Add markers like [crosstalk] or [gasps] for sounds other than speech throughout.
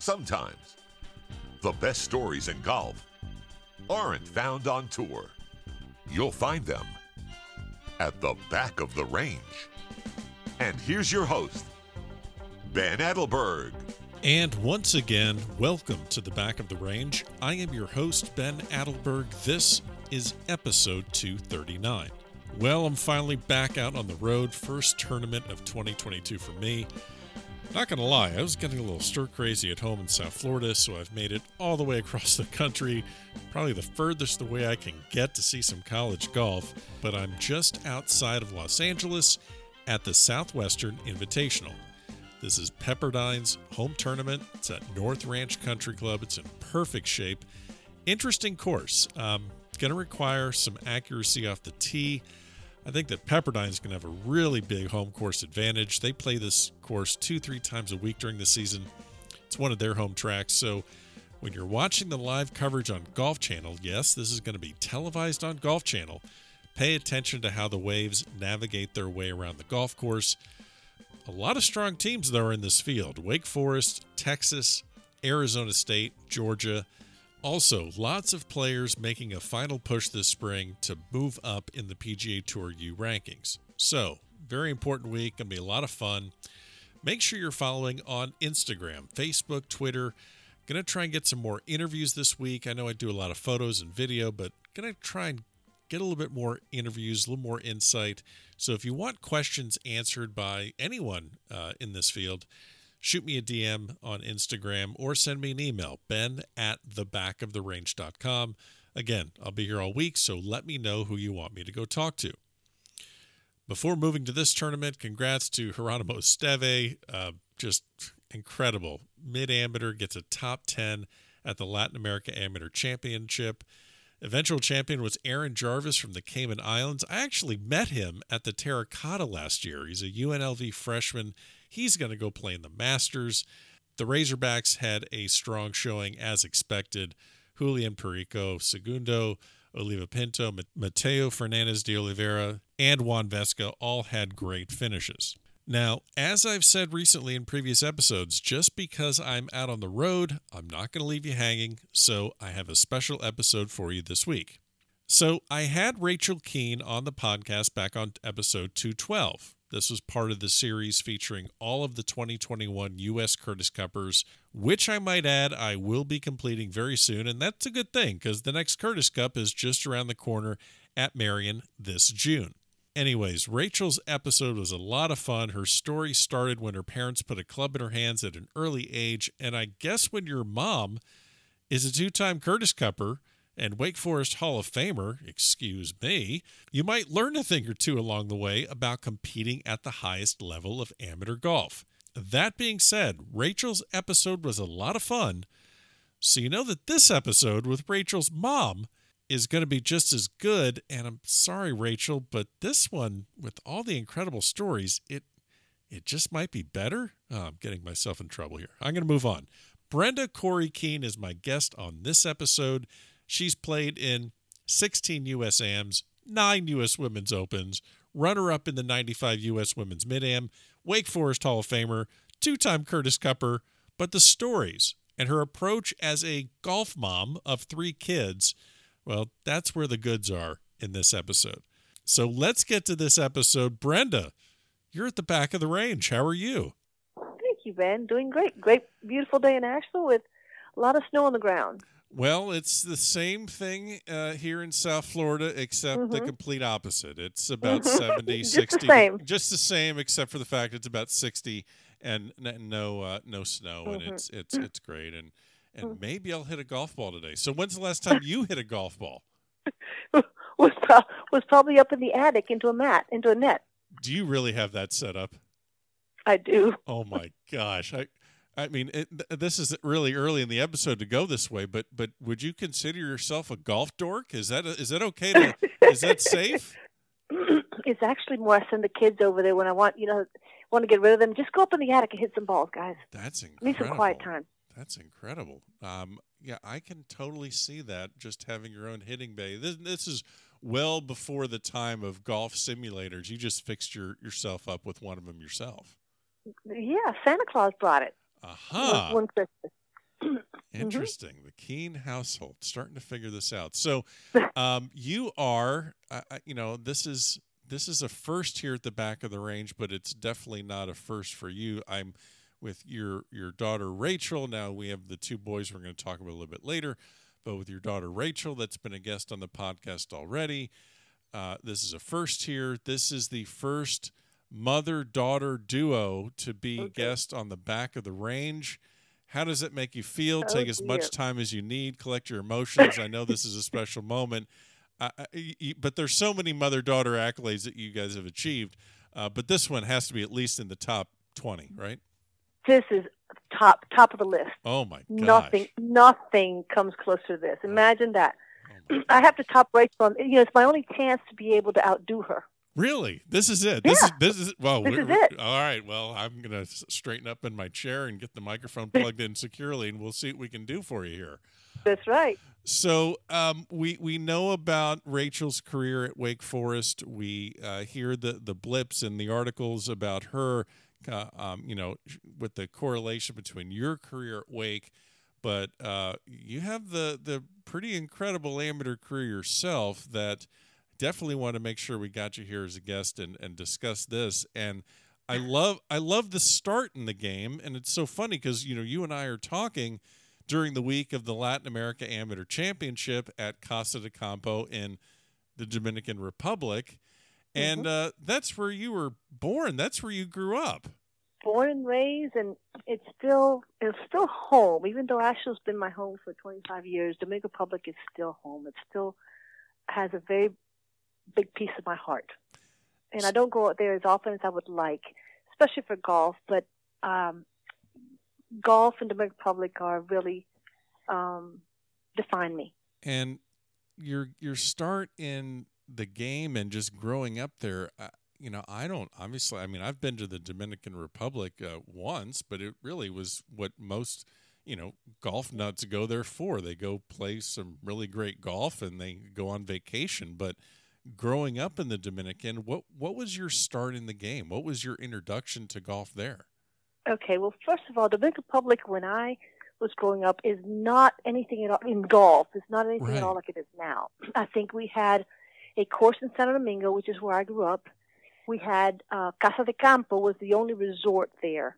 Sometimes the best stories in golf aren't found on tour. You'll find them at the back of the range. And here's your host, Ben Adelberg. And once again, welcome to the back of the range. I am your host, Ben Adelberg. This is episode 239. Well, I'm finally back out on the road. First tournament of 2022 for me. Not gonna lie, I was getting a little stir crazy at home in South Florida, so I've made it all the way across the country, probably the furthest away I can get to see some college golf. But I'm just outside of Los Angeles at the Southwestern Invitational. This is Pepperdine's home tournament. It's at North Ranch Country Club. It's in perfect shape. Interesting course. Um, to require some accuracy off the tee. I think that Pepperdine's going to have a really big home course advantage. They play this course two, three times a week during the season. It's one of their home tracks. So when you're watching the live coverage on Golf Channel, yes, this is going to be televised on Golf Channel. Pay attention to how the waves navigate their way around the golf course. A lot of strong teams, though, are in this field Wake Forest, Texas, Arizona State, Georgia. Also, lots of players making a final push this spring to move up in the PGA Tour U rankings. So, very important week, gonna be a lot of fun. Make sure you're following on Instagram, Facebook, Twitter. Gonna try and get some more interviews this week. I know I do a lot of photos and video, but gonna try and get a little bit more interviews, a little more insight. So, if you want questions answered by anyone uh, in this field, shoot me a DM on Instagram or send me an email, ben at thebackoftherange.com. Again, I'll be here all week, so let me know who you want me to go talk to. Before moving to this tournament, congrats to Geronimo Steve. Uh, just incredible. Mid amateur gets a top 10 at the Latin America Amateur Championship. Eventual champion was Aaron Jarvis from the Cayman Islands. I actually met him at the Terracotta last year. He's a UNLV freshman He's going to go play in the Masters. The Razorbacks had a strong showing as expected. Julian Perico, Segundo, Oliva Pinto, Mateo Fernandez de Oliveira, and Juan Vesca all had great finishes. Now, as I've said recently in previous episodes, just because I'm out on the road, I'm not going to leave you hanging, so I have a special episode for you this week. So, I had Rachel Kuehn on the podcast back on episode 212. This was part of the series featuring all of the 2021 U.S. Curtis Cuppers, which I might add I will be completing very soon. And that's a good thing because the next Curtis Cup is just around the corner at Merion this June. Anyways, Rachel's episode was a lot of fun. Her story started when her parents put a club in her hands at an early age. And I guess when your mom is a two time Curtis Cupper, and Wake Forest Hall of Famer, excuse me, you might learn a thing or two along the way about competing at the highest level of amateur golf. That being said, Rachel's episode was a lot of fun. So you know that this episode with Rachel's mom is going to be just as good. And I'm sorry, Rachel, but this one, with all the incredible stories, it it just might be better. Oh, I'm getting myself in trouble here. I'm going to move on. Brenda Corrie Kuehn is my guest on this episode. She's played in 16 U.S. AMs, nine U.S. Women's Opens, runner up in the 95 U.S. Women's Mid Am, Wake Forest Hall of Famer, two time Curtis Cupper. But the stories and her approach as a golf mom of three kids, well, that's where the goods are in this episode. So let's get to this episode. Brenda, you're at the back of the range. How are you? Thank you, Ben. Doing great. Great, beautiful day in Asheville with a lot of snow on the ground. Well, it's the same thing uh, here in South Florida, except mm-hmm. the complete opposite. It's [laughs] about 70, just 60. The same. Just the same, except for the fact it's about 60 and no uh, no snow, mm-hmm. and it's it's it's great. And and mm-hmm. maybe I'll hit a golf ball today. So when's the last [laughs] time you hit a golf ball? [laughs] was pro- was probably up in the attic into a mat into a net. Do you really have that set up? I do. Oh my gosh! I I mean, it, this is really early in the episode to go this way, but but would you consider yourself a golf dork? Is that a, is that okay? To, is that safe? [laughs] It's actually more I send the kids over there when I want you know want to get rid of them. Just go up in the attic and hit some balls, guys. That's incredible. Need some quiet time. That's incredible. Um, yeah, I can totally see that. Just having your own hitting bay. This, this is well before the time of golf simulators. You just fixed your yourself up with one of them yourself. Yeah, Santa Claus brought it. Aha. One Christmas. [clears throat] Interesting. The Kuehn household starting to figure this out. So, [laughs] um, you are, uh, you know, this is this is a first here at the back of the range, but it's definitely not a first for you. I'm with your your daughter Rachel. Now we have the two boys we're going to talk about a little bit later, but with your daughter Rachel, that's been a guest on the podcast already. Uh, this is a first here. This is the first mother daughter duo to be okay. guest on the back of the range. How does it make you feel? Oh, Take as dear. much time as you need. Collect your [laughs] emotions. I know this is a special moment, uh, but there's so many mother daughter accolades that you guys have achieved. Uh, but this one has to be at least in the top 20, right? This is top top of the list. Oh my god! Nothing, nothing comes close to this. Imagine that. Oh [clears throat] I have to top Rachel. You know, it's my only chance to be able to outdo her. Really? This is it. This yeah. is this is well. This is it. All right. Well, I'm gonna straighten up in my chair and get the microphone plugged in securely, and we'll see what we can do for you here. That's right. So um, we we know about Rachel's career at Wake Forest. We uh, hear the the blips and the articles about her uh, um, you know, with the correlation between your career at Wake, but uh, you have the the pretty incredible amateur career yourself that definitely want to make sure we got you here as a guest and, and discuss this. And I love I love the start in the game, and it's so funny because you know you and I are talking during the week of the Latin America Amateur Championship at Casa de Campo in the Dominican Republic and mm-hmm. uh, that's where you were born. That's where you grew up. Born and raised, and it's still it's still home. Even though Asheville's been my home for 25 years, Dominican Republic is still home. It still has a very big piece of my heart. And I don't go out there as often as I would like, especially for golf. But um, golf and the Dominican Republic are really um, define me. And your your start in the game and just growing up there, uh, you know, I don't obviously. I mean, I've been to the Dominican Republic uh, once, but it really was what most you know golf nuts go there for. They go play some really great golf and they go on vacation. But growing up in the Dominican, what what was your start in the game? What was your introduction to golf there? Okay, well, first of all, Dominican Republic when I was growing up is not anything at all in golf. It's not anything right. at all like it is now. I think we had a course in Santo Domingo, which is where I grew up. We had uh, Casa de Campo was the only resort there,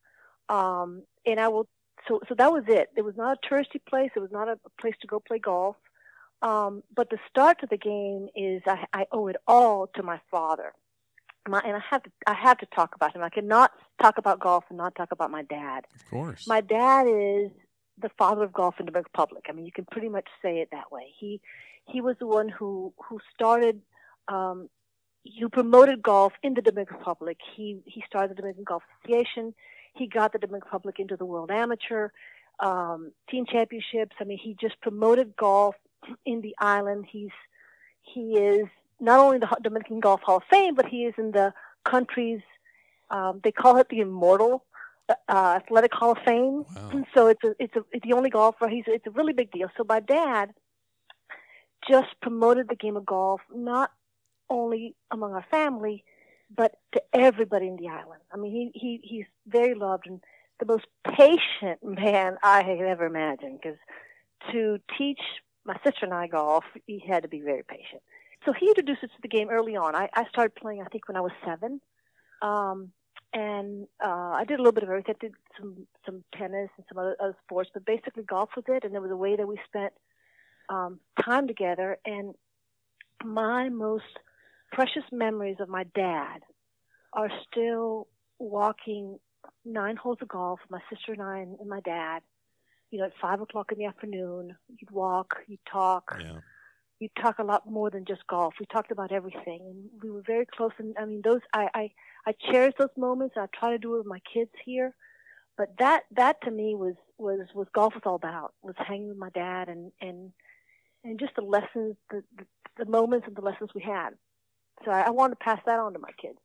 um, and I will. So, so that was it. It was not a touristy place. It was not a, a place to go play golf. Um, but the start to the game is I, I owe it all to my father. My, and I have to I have to talk about him. I cannot talk about golf and not talk about my dad. Of course. My dad is the father of golf in the Dominican Republic. I mean, you can pretty much say it that way. He he was the one who who started um, who promoted golf in the Dominican Republic. He he started the Dominican Golf Association. He got the Dominican Republic into the World Amateur um, Team Championships. I mean, he just promoted golf in the island. He's he is not only the Dominican Golf Hall of Fame, but he is in the country's um, they call it the Immortal uh, Athletic Hall of Fame. Wow. So it's a, it's a, it's the only golfer. He's it's a really big deal. So my dad just promoted the game of golf, not only among our family, but to everybody in the island. I mean, he, he he's very loved and the most patient [laughs] man I had ever imagined. Because to teach my sister and I golf, he had to be very patient. So he introduced us to the game early on. I, I started playing, I think, when I was seven. Um, and uh, I did a little bit of everything. I did some some tennis and some other, other sports, but basically golf was it. And it was a way that we spent um, time together. And my most precious memories of my dad are still walking nine holes of golf, my sister and I and, and my dad. You know, at five o'clock in the afternoon, you'd walk, you'd talk. Yeah. You'd talk a lot more than just golf. We talked about everything, and we were very close. And I mean, those I I, I cherish those moments. I try to do it with my kids here, but that that to me was was was golf was all about was hanging with my dad and and and just the lessons, the, the, the moments and the lessons we had. So I, I wanted to pass that on to my kids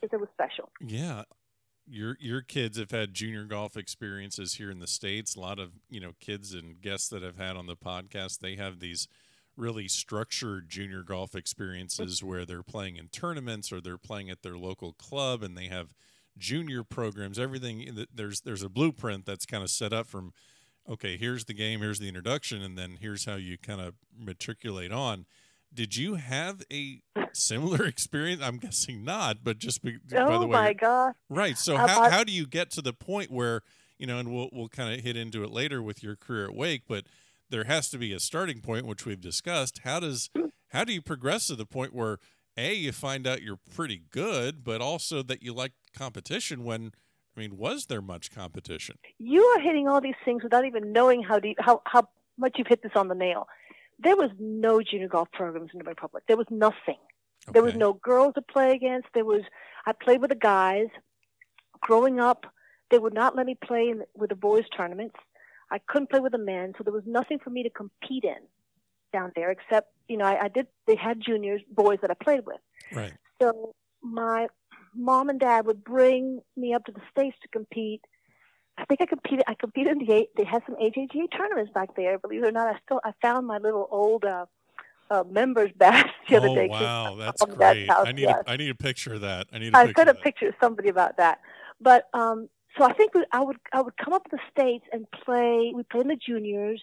because it was special. Yeah. Your your kids have had junior golf experiences here in the states. A lot of you know kids and guests that have had on the podcast. They have these really structured junior golf experiences where they're playing in tournaments or they're playing at their local club and they have junior programs. Everything eh, there's there's a blueprint that's kind of set up from okay, here's the game, here's the introduction, and then here's how you kind of matriculate on. Did you have a similar [laughs] experience? I'm guessing not, but just be, oh by the way, Oh my god! right. So Uh, how I- how do you get to the point where you know, and we'll we'll kind of hit into it later with your career at Wake, but there has to be a starting point, which we've discussed. How does how do you progress to the point where a you find out you're pretty good, but also that you like competition? When I mean, was there much competition? You are hitting all these things without even knowing how deep, how how much you've hit this on the nail. There was no junior golf programs in the Republic. There was nothing. There was no girls to play against. There was I played with the guys. Growing up, they would not let me play in, with the boys tournaments. I couldn't play with the men, so there was nothing for me to compete in down there except you know I, I did. They had juniors, boys that I played with. right. So my mom and dad would bring me up to the states to compete. I think I competed. I competed in the. They had some AJGA tournaments back there. Believe it or not, I still I found my little old uh, uh, members badge the other day. oh day. wow, [laughs] that's from that great! I need yes. a, I need a picture of that. I need a I picture. sent a of picture to somebody about that. But um, so I think we, I would I would come up to the states and play. We played in the juniors,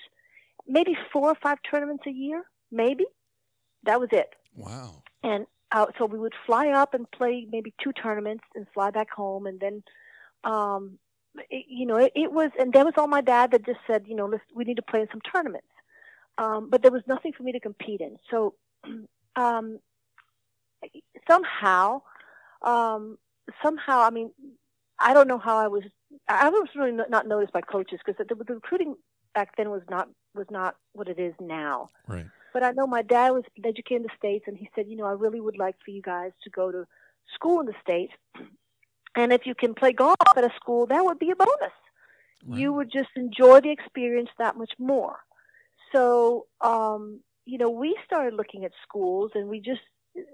maybe four or five tournaments a year, maybe. That was it. Wow. and uh, so we would fly up and play maybe two tournaments and fly back home and then um it, you know it, it was and that was all my dad that just said you know let's we need to play in some tournaments um but there was nothing for me to compete in so [clears throat] um somehow um somehow i mean i don't know how i was i was really not not noticed by coaches because the, the recruiting back then was not was not what it is now Right. but I know my dad was educated in the States, and he said, you know, I really would like for you guys to go to school in the States. And if you can play golf at a school, that would be a bonus. You would just enjoy the experience that much more. So, um, you know, we started looking at schools, and we just,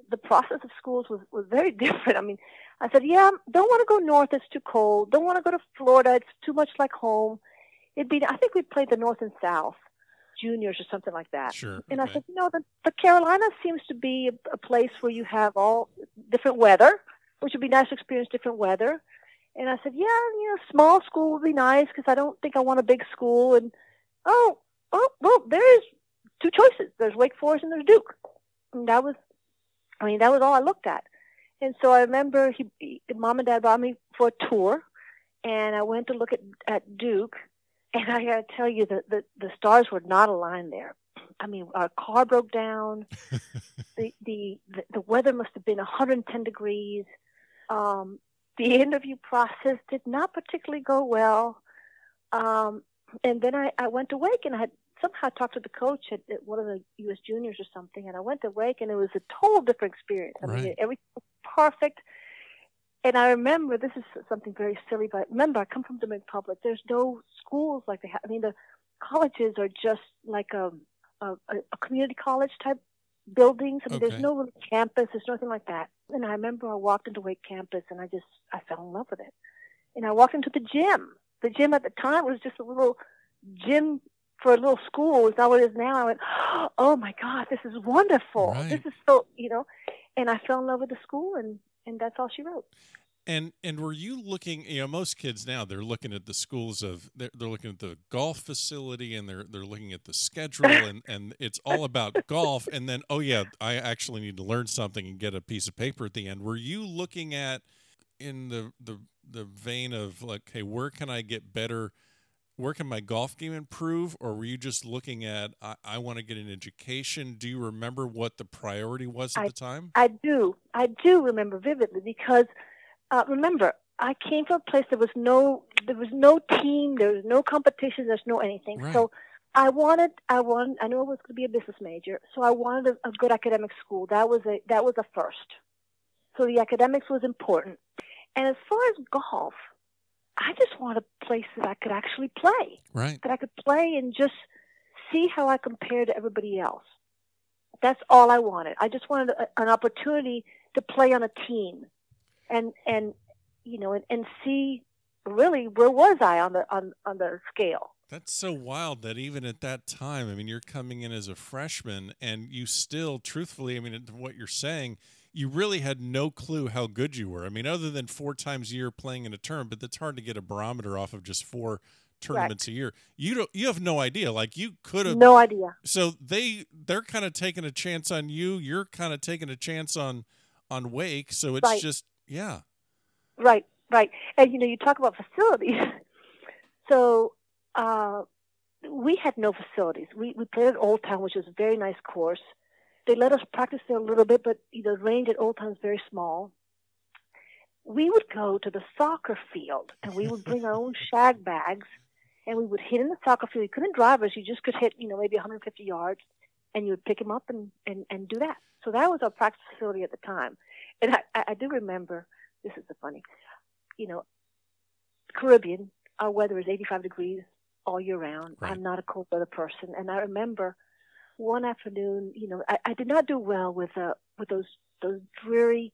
the process of schools was, was very [laughs] different. I mean, I said, yeah, don't want to go north, it's too cold. Don't want to go to Florida, it's too much like home. It'd be, I think we played the North and South juniors or something like that. Sure. And I okay. said, no, the, the Carolinas seems to be a, a place where you have all different weather, which would be nice to experience different weather. And I said, yeah, you know, small school would be nice because I don't think I want a big school. And oh, oh, well, there's two choices. There's Wake Forest and there's Duke. And that was, I mean, that was all I looked at. And so I remember he, he mom and dad brought me for a tour, and I went to look at at Duke, and I got to tell you that the the stars were not aligned there. I mean, our car broke down. [laughs] the, the the the weather must have been 110 degrees. Um, the interview process did not particularly go well. Um, and then I, I went to Wake and I had somehow talked to the coach at, at one of the U.S. juniors or something. And I went to Wake and it was a total different experience. I mean, everything was perfect. And I remember this is something very silly, but remember I come from the Republic. There's no schools like they have. I mean, the colleges are just like a a, a community college type buildings. I mean, Okay. there's no really campus. There's nothing like that. And I remember I walked into Wake campus and I just I fell in love with it. And I walked into the gym. The gym at the time was just a little gym for a little school. It's not what it is now. I went, [gasps] oh my God, this is wonderful. Right. This is so you know. And I fell in love with the school, and and that's all she wrote. And and were you looking? You know, most kids now they're looking at the schools of they're, they're looking at the golf facility and they're they're looking at the schedule and and it's all about golf. And then oh yeah, I actually need to learn something and get a piece of paper at the end. Were you looking at in the the the vein of like, hey, where can I get better? Where can my golf game improve? Or were you just looking at I, I want to get an education? Do you remember what the priority was at I- the time? I do. I do remember vividly because uh, remember I came from a place there was no there was no team, there was no competition, there's no anything. Right. So I wanted I wanted I knew I was going to be a business major, so I wanted a, a good academic school. That was a that was a first. So the academics was important. And as far as golf, I just wanted a place that I could actually play Right. that I could play and just see how I compare to everybody else. That's all I wanted. I just wanted a, an opportunity to play on a team, and and you know and, and see really where was I on the on on the scale. That's so wild that even at that time, I mean, you're coming in as a freshman and you still, truthfully, I mean, what you're saying, you really had no clue how good you were. I mean, other than four times a year playing in a term, but that's hard to get a barometer off of just four tournaments a year. You don't you have no idea. Like you could have No idea. So they they're kind of taking a chance on you. You're kind of taking a chance on on Wake. So it's Right. just yeah. Right, right. And you know, you talk about facilities. [laughs] So uh, we had no facilities. We we played at Old Town, which was a very nice course. They let us practice there a little bit, but you know, the range at Old Town is very small. We would go to the soccer field, and we would bring our own [laughs] shag bags, and we would hit in the soccer field. You couldn't drive us; you just could hit, you know, maybe 150 yards, and you would pick them up and and and do that. So that was our practice facility at the time. And I, I do remember. This is the funny, you know, Caribbean. Our weather is 85 degrees all year round. Right. I'm not a cold weather person, and I remember one afternoon. You know, I, I did not do well with uh with those those dreary,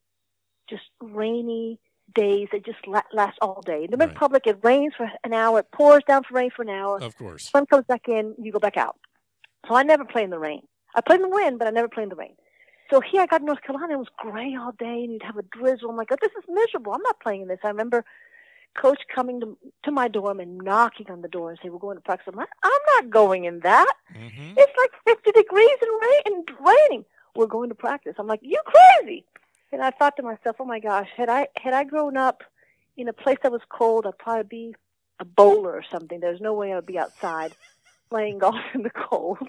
just rainy days that just la- last all day. In the Right. Republic, it rains for an hour, it pours down for rain for an hour, Of course. sun comes back in, you go back out. So I never play in the rain. I play in the wind, but I never play in the rain. So here I got North Carolina, it was gray all day, and you'd have a drizzle. I'm like, oh, this is miserable. I'm not playing in this. I remember coach coming to, to my dorm and knocking on the door and saying, we're going to practice. I'm like, I'm not going in that. hmm It's like 50 degrees and, rain, and raining. We're going to practice. I'm like, you crazy. And I thought to myself, oh my gosh, had I had I grown up in a place that was cold, I'd probably be a bowler or something. There's no way I'd be outside playing [laughs] golf in the cold.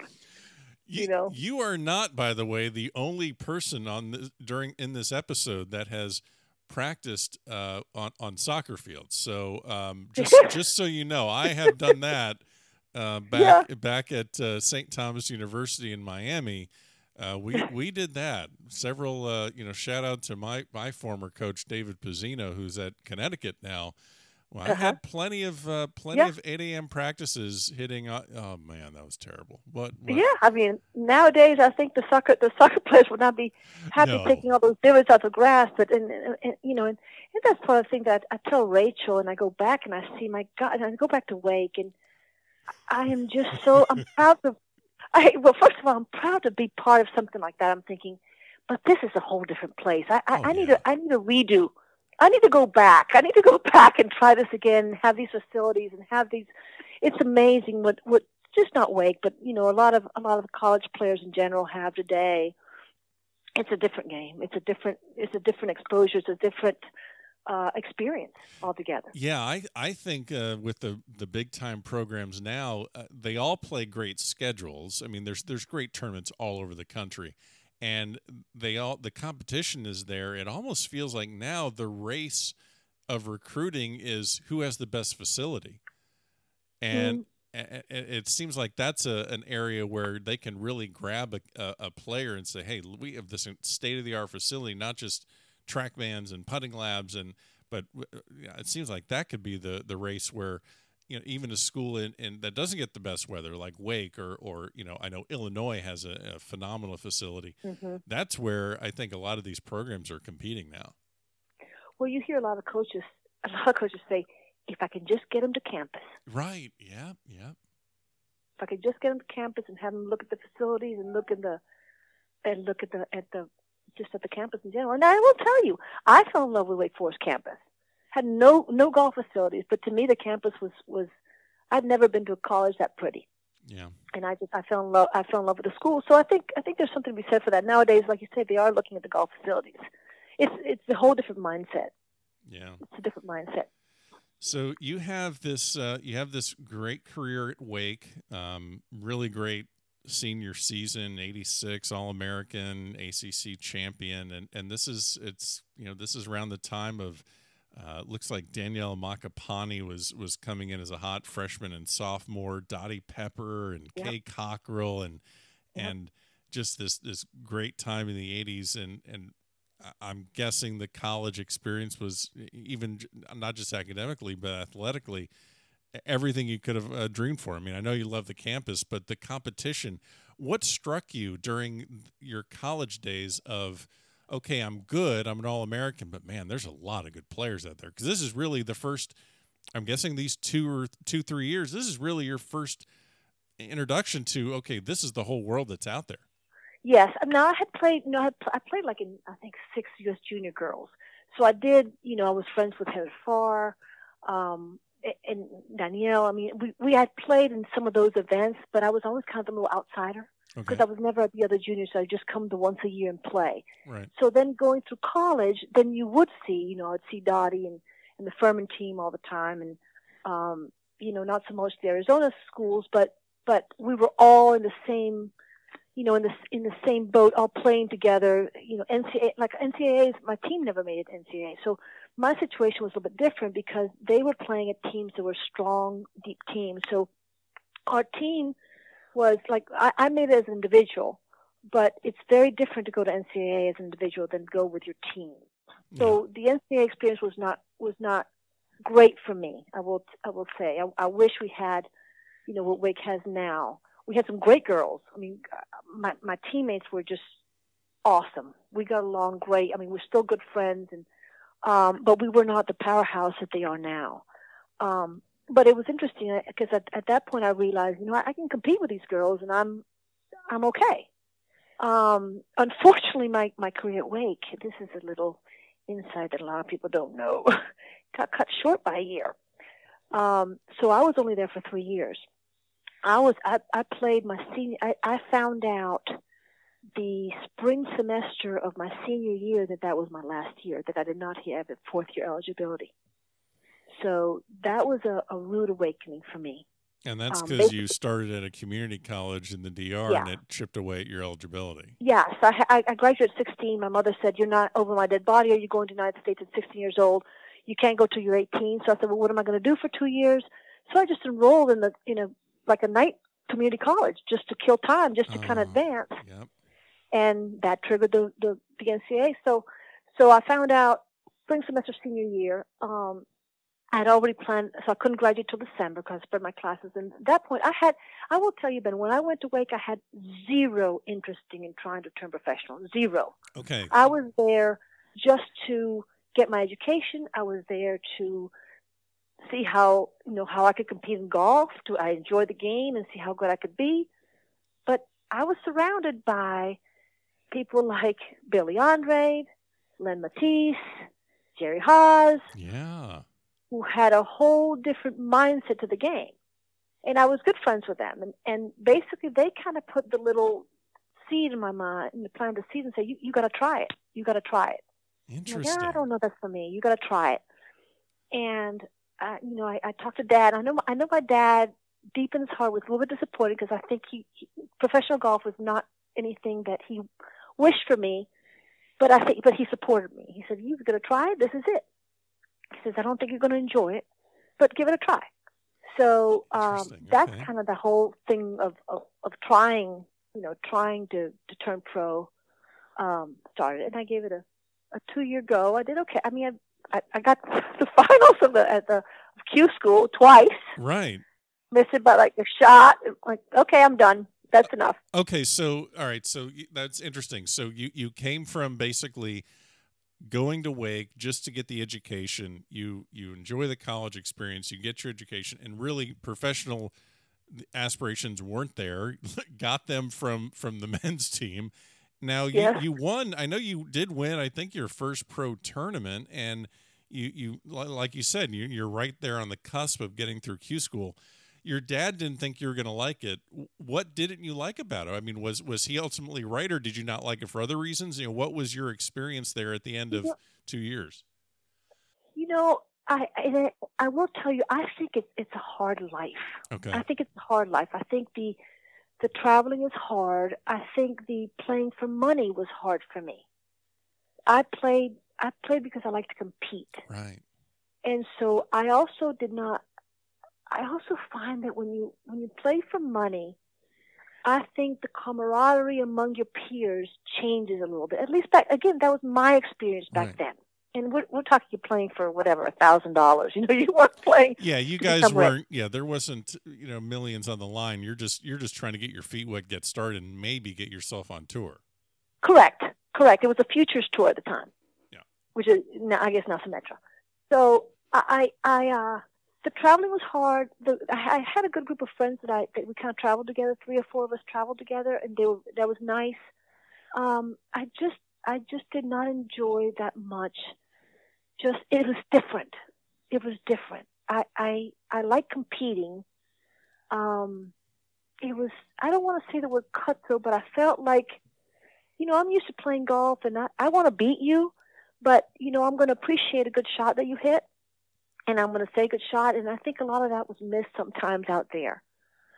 You, you know. you are not, by the way, the only person on this, during in this episode that has practiced uh, on on soccer fields. So um, just [laughs] just so you know, I have done that uh, back back at uh, St. Thomas University in Miami. Uh, we [laughs] we did that. Several, uh, you know, shout out to my my former coach David Pizzino, who's at Connecticut now. Well, I Uh-huh. had plenty of uh, plenty Yeah. of 8 a.m. practices hitting. Uh, oh man, that was terrible. But Yeah, I mean nowadays I think the soccer the soccer [laughs] players would not be happy No. taking all those divots out the grass. But and, and, and you know, and, and that's part of the thing that I tell Rachel, and I go back and I see my God, and I go back to Wake, and I am just so I'm [laughs] proud of. I well, first of all, I'm proud to be part of something like that. I'm thinking, but this is a whole different place. I I, Oh, I need yeah. a I need a redo. I need to go back. I need to go [laughs] back and try this again. And have these facilities and have these. It's amazing what what just not Wake, but you know a lot of a lot of college players in general have today. It's a different game. It's a different. It's a different exposure. It's a different uh, experience altogether. Yeah, I I think uh, with the the big time programs now, uh, they all play great schedules. I mean, there's there's great tournaments all over the country, and they all the competition is there. It almost feels like now the race of recruiting is who has the best facility, and. a- It seems like that's a, an area where they can really grab a, a, player and say, "Hey, we have this state of the art facility, not just track bands and putting labs and but uh, it seems like that could be the the race where you know even a school in, in that doesn't get the best weather like Wake or or you know I know Illinois has a, a phenomenal facility. hmm That's where I think a lot of these programs are competing now. Well, you hear a lot of coaches. A lot of coaches say, "If I can just get them to campus, Right? Yeah. Yeah. if I could just get them to campus and have them look at the facilities and look at the and look at the at the just at the campus in general." And I will tell you, I fell in love with Wake Forest campus. Had no no golf facilities, but to me the campus was was. I'd never been to a college that pretty. Yeah. and I just I fell in love I fell in love with the school. So I think I think there's something to be said for that. Nowadays, like you say, they are looking at the golf facilities. It's it's a whole different mindset. Yeah. It's a different mindset. So you have this uh, you have this great career at Wake, um, really great senior season, eighty six All American, ACC champion, and and this is it's you know this is around the time of uh, looks like Danielle Ammaccapane was was coming in as a hot freshman and sophomore, Dottie Pepper and Yep. Kay Cockerill and Yep. and just this this great time in the eighties and and I'm guessing the college experience was even not just academically but athletically everything you could have uh, dreamed for. I mean, I know you love the campus, but the competition. What struck you during your college days of okay, I'm good, I'm an All American, but man, there's a lot of good players out there because this is really the first. I'm guessing these two or two three years. This is really your first introduction to okay, this is the whole world that's out there. Yes. Now I had played. No, I, had, I played like in I think six U.S. junior girls. So I did. You know, I was friends with Heather Farr. Um, and Danielle. I mean, we we had played in some of those events, but I was always kind of a little outsider because Okay. I was never at the other juniors. So I just come to once a year and play. Right. So then going through college, then you would see, you know, I'd see Dottie and, and the Furman team all the time, and um, you know, not so much the Arizona schools, but but we were all in the same, you know, in the in the same boat, all playing together. You know, NCAA like NCAA's, my team never made it NCAA, so my situation was a little bit different because they were playing at teams that were strong, deep teams. So our team was like I, I made it as an individual, but it's very different to go to NCAA as an individual than go with your team. So the NCAA experience was not was not great for me. I will I will say I, I wish we had, you know, what Wake has now. We had some great girls. I mean, my my teammates were just awesome. We got along great. I mean, we're still good friends, and um, but we were not the powerhouse that they are now. Um, but it was interesting because at, at that point I realized, you know, I, I can compete with these girls, and I'm I'm okay. Um, [laughs] unfortunately, my my career at Wake, this is a little insight that a lot of people don't know, [laughs] got cut short by a year. Um, so I was only there for three years. I was I, I played my senior. I, I found out the spring semester of my senior year that that was my last year. That I did not have a fourth year eligibility. So that was a, a rude awakening for me. And that's um, because you started at a community college in the DR and it chipped away at your eligibility. Yes, I, I I graduated at 16. My mother said, "You're not over my dead body. Are you going to the United States at 16 years old? You can't go till you're 18." So I said, "Well, what am I going to do for two years?" So I just enrolled in the you know, like a night community college just to kill time, just to kind Oh. of advance, Yep. and that triggered the, the the NCAA. So so I found out spring semester senior year. Um, I had already planned, so I couldn't graduate till December because I spread my classes. And at that point, I had, I will tell you, Ben, when I went to Wake, I had zero interest in trying to turn professional. Zero. Okay. I was there just to get my education. I was there to see how you know how I could compete in golf. To I enjoy the game and see how good I could be. But I was surrounded by people like Billy Andrade, Len Mattiace, Jerry Haas, Yeah. Who had a whole different mindset to the game. And I was good friends with them. And, and basically, they kind of put the little seed in my mind, and plant the seed and say, you, you got to try it. You got to try it. I'm like, Interesting. "Yeah, I don't know if that's for me. You got to try it. And, uh, you know, I, I talked to dad. I know, I know my dad deep in his heart was a little bit disappointed because I think he, he, professional golf was not anything that he wished for me. But I think, but he supported me. He said, "You're going to try it. This is it." He says, "I don't think you're going to enjoy it, but give it a try." So um, Interesting, that's okay. kind of the whole thing of, of of trying, you know, trying to to turn pro um, started, and I gave it a a two year go. I did okay. I mean, I I, I got [laughs] the finals of the at the Q school twice. Right. Missed it by like a shot. Like, okay, I'm done. That's enough. Okay, so all right, so that's interesting. So you you came from basically going to Wake just to get the education. You you enjoy the college experience, you get your education, and really professional aspirations weren't there. [laughs] Got them from from the [laughs] men's team. Now you Yeah. you won. I know you did win. I think your first pro tournament, and you you like you said, you, you're right there on the cusp of getting through Q school your dad didn't think you were going to like it. What didn't you like about it? I mean, was was he ultimately right, or did you not like it for other reasons? You know, what was your experience there at the end of two years? You know, I I, I will tell you, I think it, it's a hard life. Okay, I think it's a hard life. I think the the traveling is hard. I think the playing for money was hard for me. I played I played because I like to compete. right, And so I also did not I also find that when you when you play for money, I think the camaraderie among your peers changes a little bit. At least back again, that was my experience back Right. then. And we're we're talking you're playing for whatever, a thousand dollars. [laughs] You know, you weren't playing yeah. You guys weren't. Yeah, there wasn't. You know, millions on the line. You're just you're just trying to get your feet wet, get started, and maybe get yourself on tour. Correct, correct. It was a futures tour at the time. Yeah. Which is now, I guess now Symetra. So I, I, I, uh, the traveling was hard. The, I, had a good group of friends that I that we kind of traveled together. Three or four of us traveled together, and they were that was nice. Um, I just, I just did not enjoy that much. Just it was different. It was different. I I, I like competing. Um, it was I don't want to say the word cutthroat, but I felt like, you know, I'm used to playing golf, and I I want to beat you, but you know, I'm going to appreciate a good shot that you hit, and I'm going to say good shot, and I think a lot of that was missed sometimes out there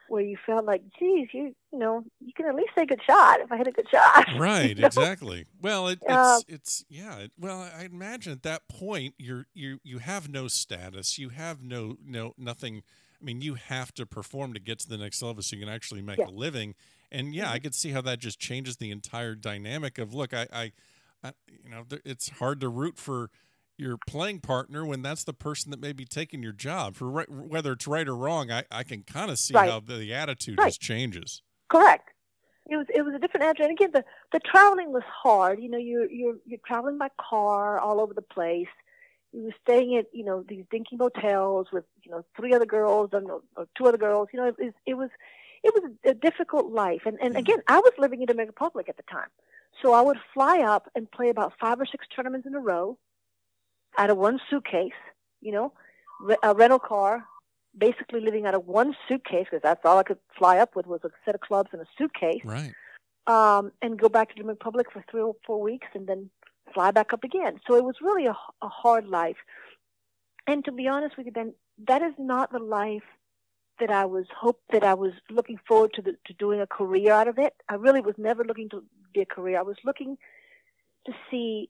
where you felt like, geez, you you know, you can at least say good shot if I hit a good shot. [laughs] Right, you know? exactly. Well, it, it's Um, it's yeah. it- Well, I imagine at that point you're you you have no status. You have no no nothing. I mean, you have to perform to get to the next level so you can actually make Yeah. Mm-hmm. a living. And yeah, I could see how that just changes the entire dynamic of look. I, I, I you know, it's hard to root for your playing partner when that's the person that may be taking your job for right, whether it's right or wrong. I, I can kind of see Right. how the, the attitude Right. just changes. Correct. It was it was a different attitude. And again, the the traveling was hard. You know, you're you're you're traveling by car all over the place. You were staying at you know these dinky motels with you know three other girls and or two other girls. You know, it was it was it was a difficult life. And and again, I was living in Dominican Republic at the time, so I would fly up and play about five or six tournaments in a row, out of one suitcase. You know, a rental car, basically living out of one suitcase because that's all I could fly up with was a set of clubs and a suitcase, Right. um, and go back to the Republic for three or four weeks and then fly back up again. So it was really a, a hard life. And to be honest with you, Ben, that is not the life that I was hope that I was looking forward to the, to doing a career out of it. I really was never looking to be a career. I was looking to see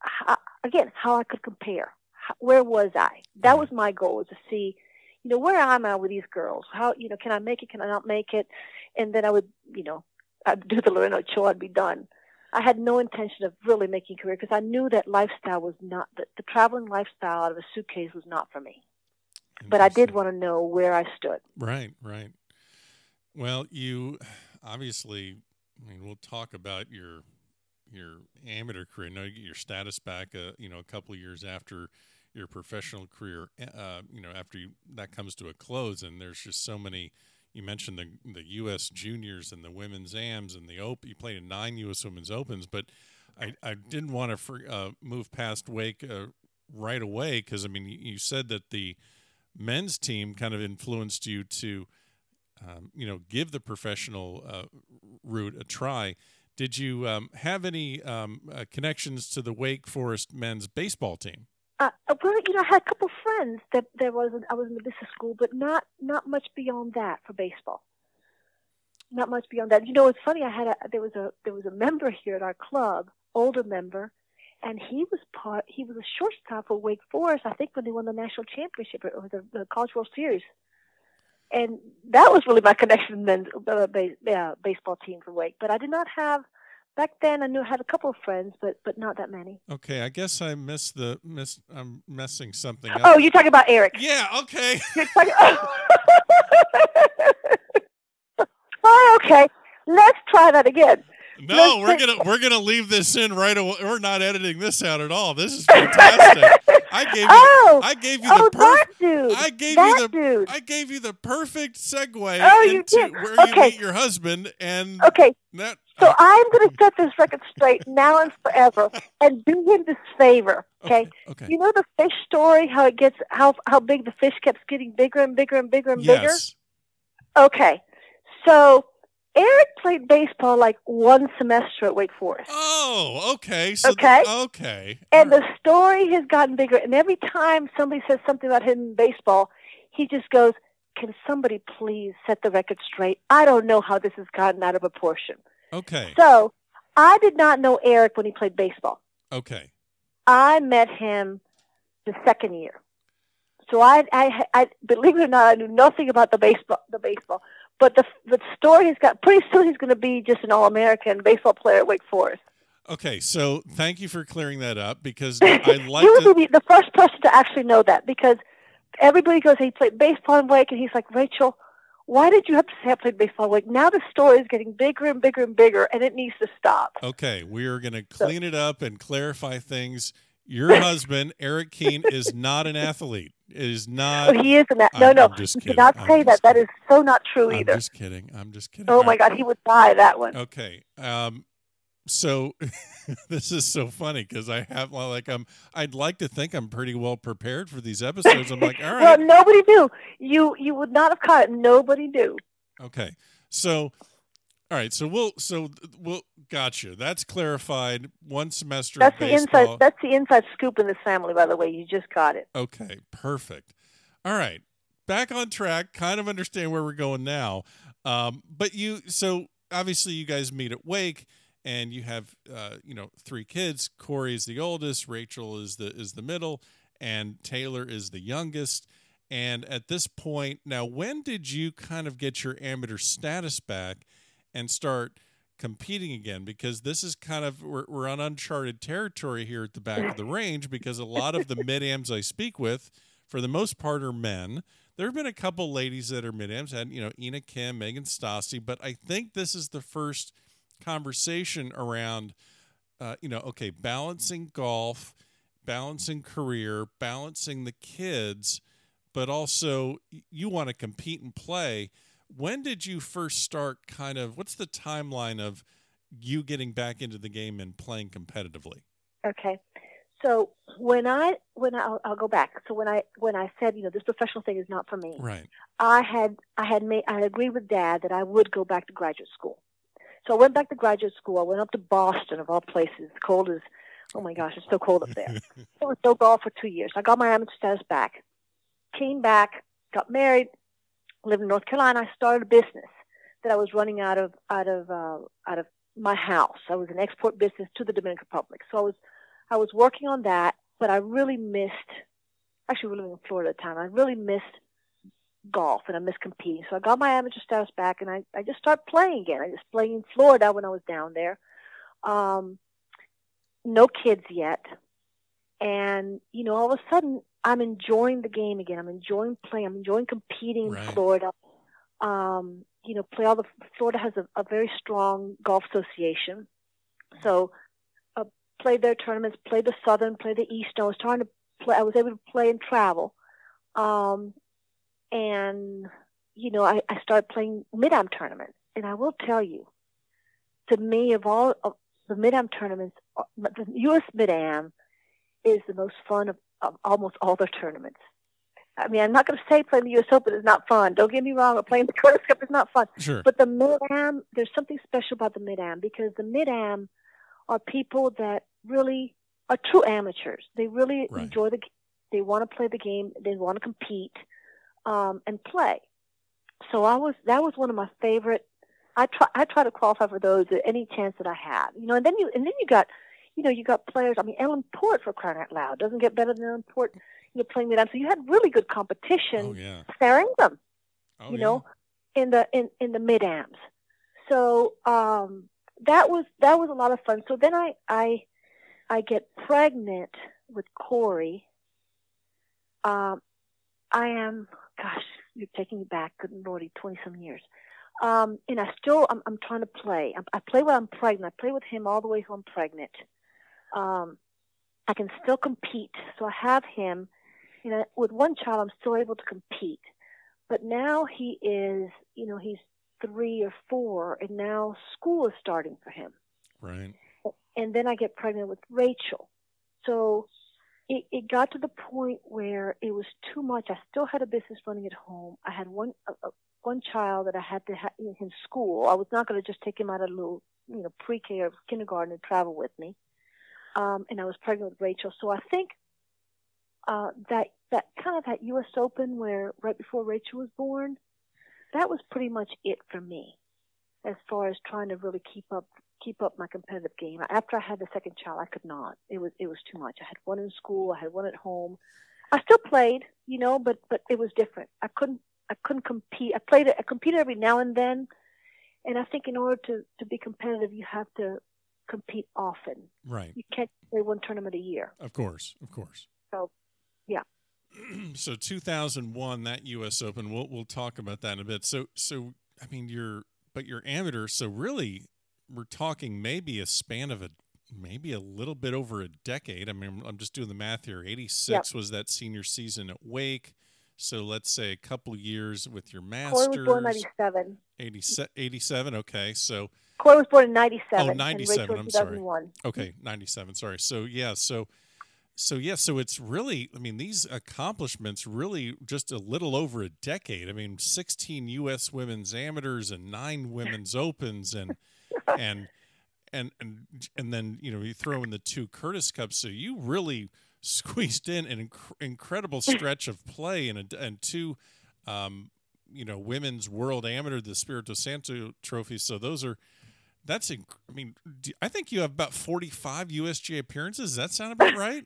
how, again how I could compare. How, where was I? That mm-hmm. was my goal was to see, you know, where am I with these girls? How you know can I make it? Can I not make it? And then I would, you know, I'd do the Lorena Ochoa. I'd be done. I had no intention of really making a career because I knew that lifestyle was not the, the traveling lifestyle out of a suitcase was not for me. But I did want to know where I stood. Right, right. Well, you obviously. I mean, we'll talk about your your amateur career. Now you get your status back. Uh, you know, a couple of years after your professional career. Uh, you know, after you, that comes to a close, and there's just so many. You mentioned the the U.S. Juniors and the Women's AMs and the Open. You played in nine U.S. Women's Opens, but I, I didn't want to uh, move past Wake uh, right away because I mean you, you said that the men's team kind of influenced you to um, you know give the professional uh, route a try. Did you um, have any um, uh, connections to the Wake Forest men's baseball team? Uh, well, you know, I had a couple friends that there was. I was in the business school, but not not much beyond that for baseball. Not much beyond that. You know, it's funny. I had a there was a there was a member here at our club, older member, and he was part. He was a shortstop for Wake Forest. I think when they won the national championship or the, the College World Series. And that was really my connection to men's uh, base, uh, baseball team for Wake. But I did not have back then. I knew I had a couple of friends, but but not that many. Okay, I guess I missed the miss. I'm messing something up. Oh, you're talking about Eric. yeah. Okay. [laughs] Talking- [laughs] oh, okay. Let's try that again. No, we're gonna we're gonna leave this in right away. We're not editing this out at all. This is [laughs] fantastic. I gave you oh, I gave you oh, the perfect dude. I gave that you the dude. I gave you the perfect segue Oh, you into did. where you Okay. meet your husband and Okay, that so uh, I'm going to set this record straight now and forever, [laughs] and do him this favor. Okay. Okay. You know the fish story? How it gets how how big the fish keeps getting bigger and bigger and bigger and bigger. Yes. Okay. So Eric played baseball like one semester at Wake Forest. Oh, okay. So Okay. okay. And All the story has gotten bigger. And every time somebody says something about him in baseball, he just goes, Can somebody please set the record straight? I don't know how this has gotten out of proportion. okay. So I did not know Eric when he played baseball. Okay. I met him the second year. So I, I, I believe it or not, I knew nothing about the baseball, the baseball. But the the story has got pretty soon. He's going to be just an All American baseball player at Wake Forest. Okay. So thank you for clearing that up because [laughs] I like would be the first person to actually know that because everybody goes, he played baseball in Wake, and he's like, Rachel, why did you have to say I played baseball in Wake? Now the story is getting bigger and bigger and bigger, and it needs to stop. Okay, we are going to clean it up and clarify things. Your [laughs] husband, Eric Kuehn, is not an athlete. Is not. Oh, he is that. No, no, I'm just you kidding. cannot I'm say that. That is so not true I'm either. just kidding. I'm just kidding. Oh my. God, he would buy that one. Okay. Um, so [laughs] this is so funny because I have well, like I'm I'd like to think I'm pretty well prepared for these episodes. I'm like, [laughs] all right. well, nobody knew. You you would not have caught it. Nobody knew. Okay. So all right, so we'll so we'll gotcha. That's clarified. One semester. That's the inside. That's the inside scoop in this family, by the way. You just got it. Okay, perfect. All right, back on track. Kind of understand where we're going now. Um, but you, so obviously you guys meet at Wake, and you have, uh, you know, three kids. Corey is the oldest. Rachel is the is the middle, and Taylor is the youngest. And at this point, now, when did you kind of get your amateur status back and start? competing again because this is kind of we're, we're on uncharted territory here at the back of the [laughs] range because a lot of the mid-ams I speak with for the most part are men. There have been a couple ladies that are mid-ams, and you know, Ina Kim, Meghan Stasi, but I think this is the first conversation around, uh, you know, okay, balancing golf, balancing career, balancing the kids, but also you want to compete and play. When did you first start? Kind of, what's the timeline of you getting back into the game and playing competitively? Okay. So when I when I, I'll, I'll go back. So when I when I said you know this professional thing is not for me, Right. I had I had made I had agreed with Dad that I would go back to graduate school. So I went back to graduate school. I went up to Boston of all places. Cold as oh my gosh, it's so cold up there. [laughs] it was no golf for two years. I got my amateur status back. Came back, got married, lived in North Carolina. I started a business that I was running out of out of uh, out of my house. I was an export business to the Dominican Republic. So I was I was working on that, but I really missed. Actually, we were living in Florida at the time. I really missed golf and I missed competing. So I got my amateur status back, and I I just started playing again. I just playing in Florida when I was down there. Um, no kids yet, and you know, all of a sudden, I'm enjoying the game again. I'm enjoying playing. I'm enjoying competing Right. in Florida. Um, you know, play all the Florida has a, a very strong golf association, so uh, played their tournaments. Played the Southern, played the Eastern. I was trying to play. I was able to play and travel, um, and you know, I, I started playing mid-am tournaments. And I will tell you, to me, of all of the mid-am tournaments, uh, the U.S. mid-am is the most fun of, of almost all their tournaments. I mean, I'm not going to say playing the U.S. Open is not fun. Don't get me wrong. Or playing the [laughs] Curtis Cup is not fun. Sure. But the mid-am, there's something special about the mid-am because the mid-am are people that really are true amateurs. They really Right. enjoy the. They want to play the game. They want to compete um, and play. So I was that was one of my favorite. I try I try to qualify for those at any chance that I have. You know, and then you and then you got, you know, you got players. I mean, Ellen Port for crying out loud doesn't get better than Ellen Port. You know, playing mid-am. So you had really good competition. Oh yeah. Sarah Ingram Oh, you yeah. know, in the in in the mid amps. So um, that was that was a lot of fun. So then I I I get pregnant with Corey. Um, I am gosh, you're taking me back, good lordy, twenty some years. Um, and I still I'm I'm trying to play. I, I play when I'm pregnant. I play with him all the way till I'm pregnant. Um, I can still compete. So I have him. You know, with one child, I'm still able to compete but now he is, you know, he's three or four, and now school is starting for him. Right. And then I get pregnant with Rachel. So it, it got to the point where it was too much. I still had a business running at home. I had one uh, uh, one child that I had to have in in school. I was not going to just take him out of little, you know, pre-K or kindergarten and travel with me. Um, and I was pregnant with Rachel. So I think uh, that that kind of that U.S. Open where right before Rachel was born, that was pretty much it for me, as far as trying to really keep up keep up my competitive game. After I had the second child, I could not. It was it was too much. I had one in school, I had one at home. I still played, you know, but but it was different. I couldn't I couldn't compete. I played I competed every now and then, and I think in order to to be competitive, you have to compete often. Right. You can't play one tournament a year. Of course. Of course. So, yeah. [clears throat] so 2001 that US Open we'll we'll talk about that in a bit. So so I mean you're but you're amateur so really we're talking maybe a span of a maybe a little bit over a decade. I mean I'm just doing the math here. 86 was that senior season at Wake. So let's say a couple years with your Corey masters. was born 97. 87, 87, Okay, so Corey was born in 97. Oh, 97, Rachel I'm sorry. okay, ninety seven. Sorry. So yeah. So so yeah. So it's really. I mean, these accomplishments really just a little over a decade. I mean, sixteen U.S. women's amateurs and nine women's opens and [laughs] and and and and then you know you throw in the two Curtis Cups. So you really squeezed in an inc- incredible stretch of play and a, and two. Um, you know, women's world amateur, the Espirito Santo trophy. So those are, that's, inc- I mean, do, I think you have about 45 USGA appearances. Does that sound about [laughs] right?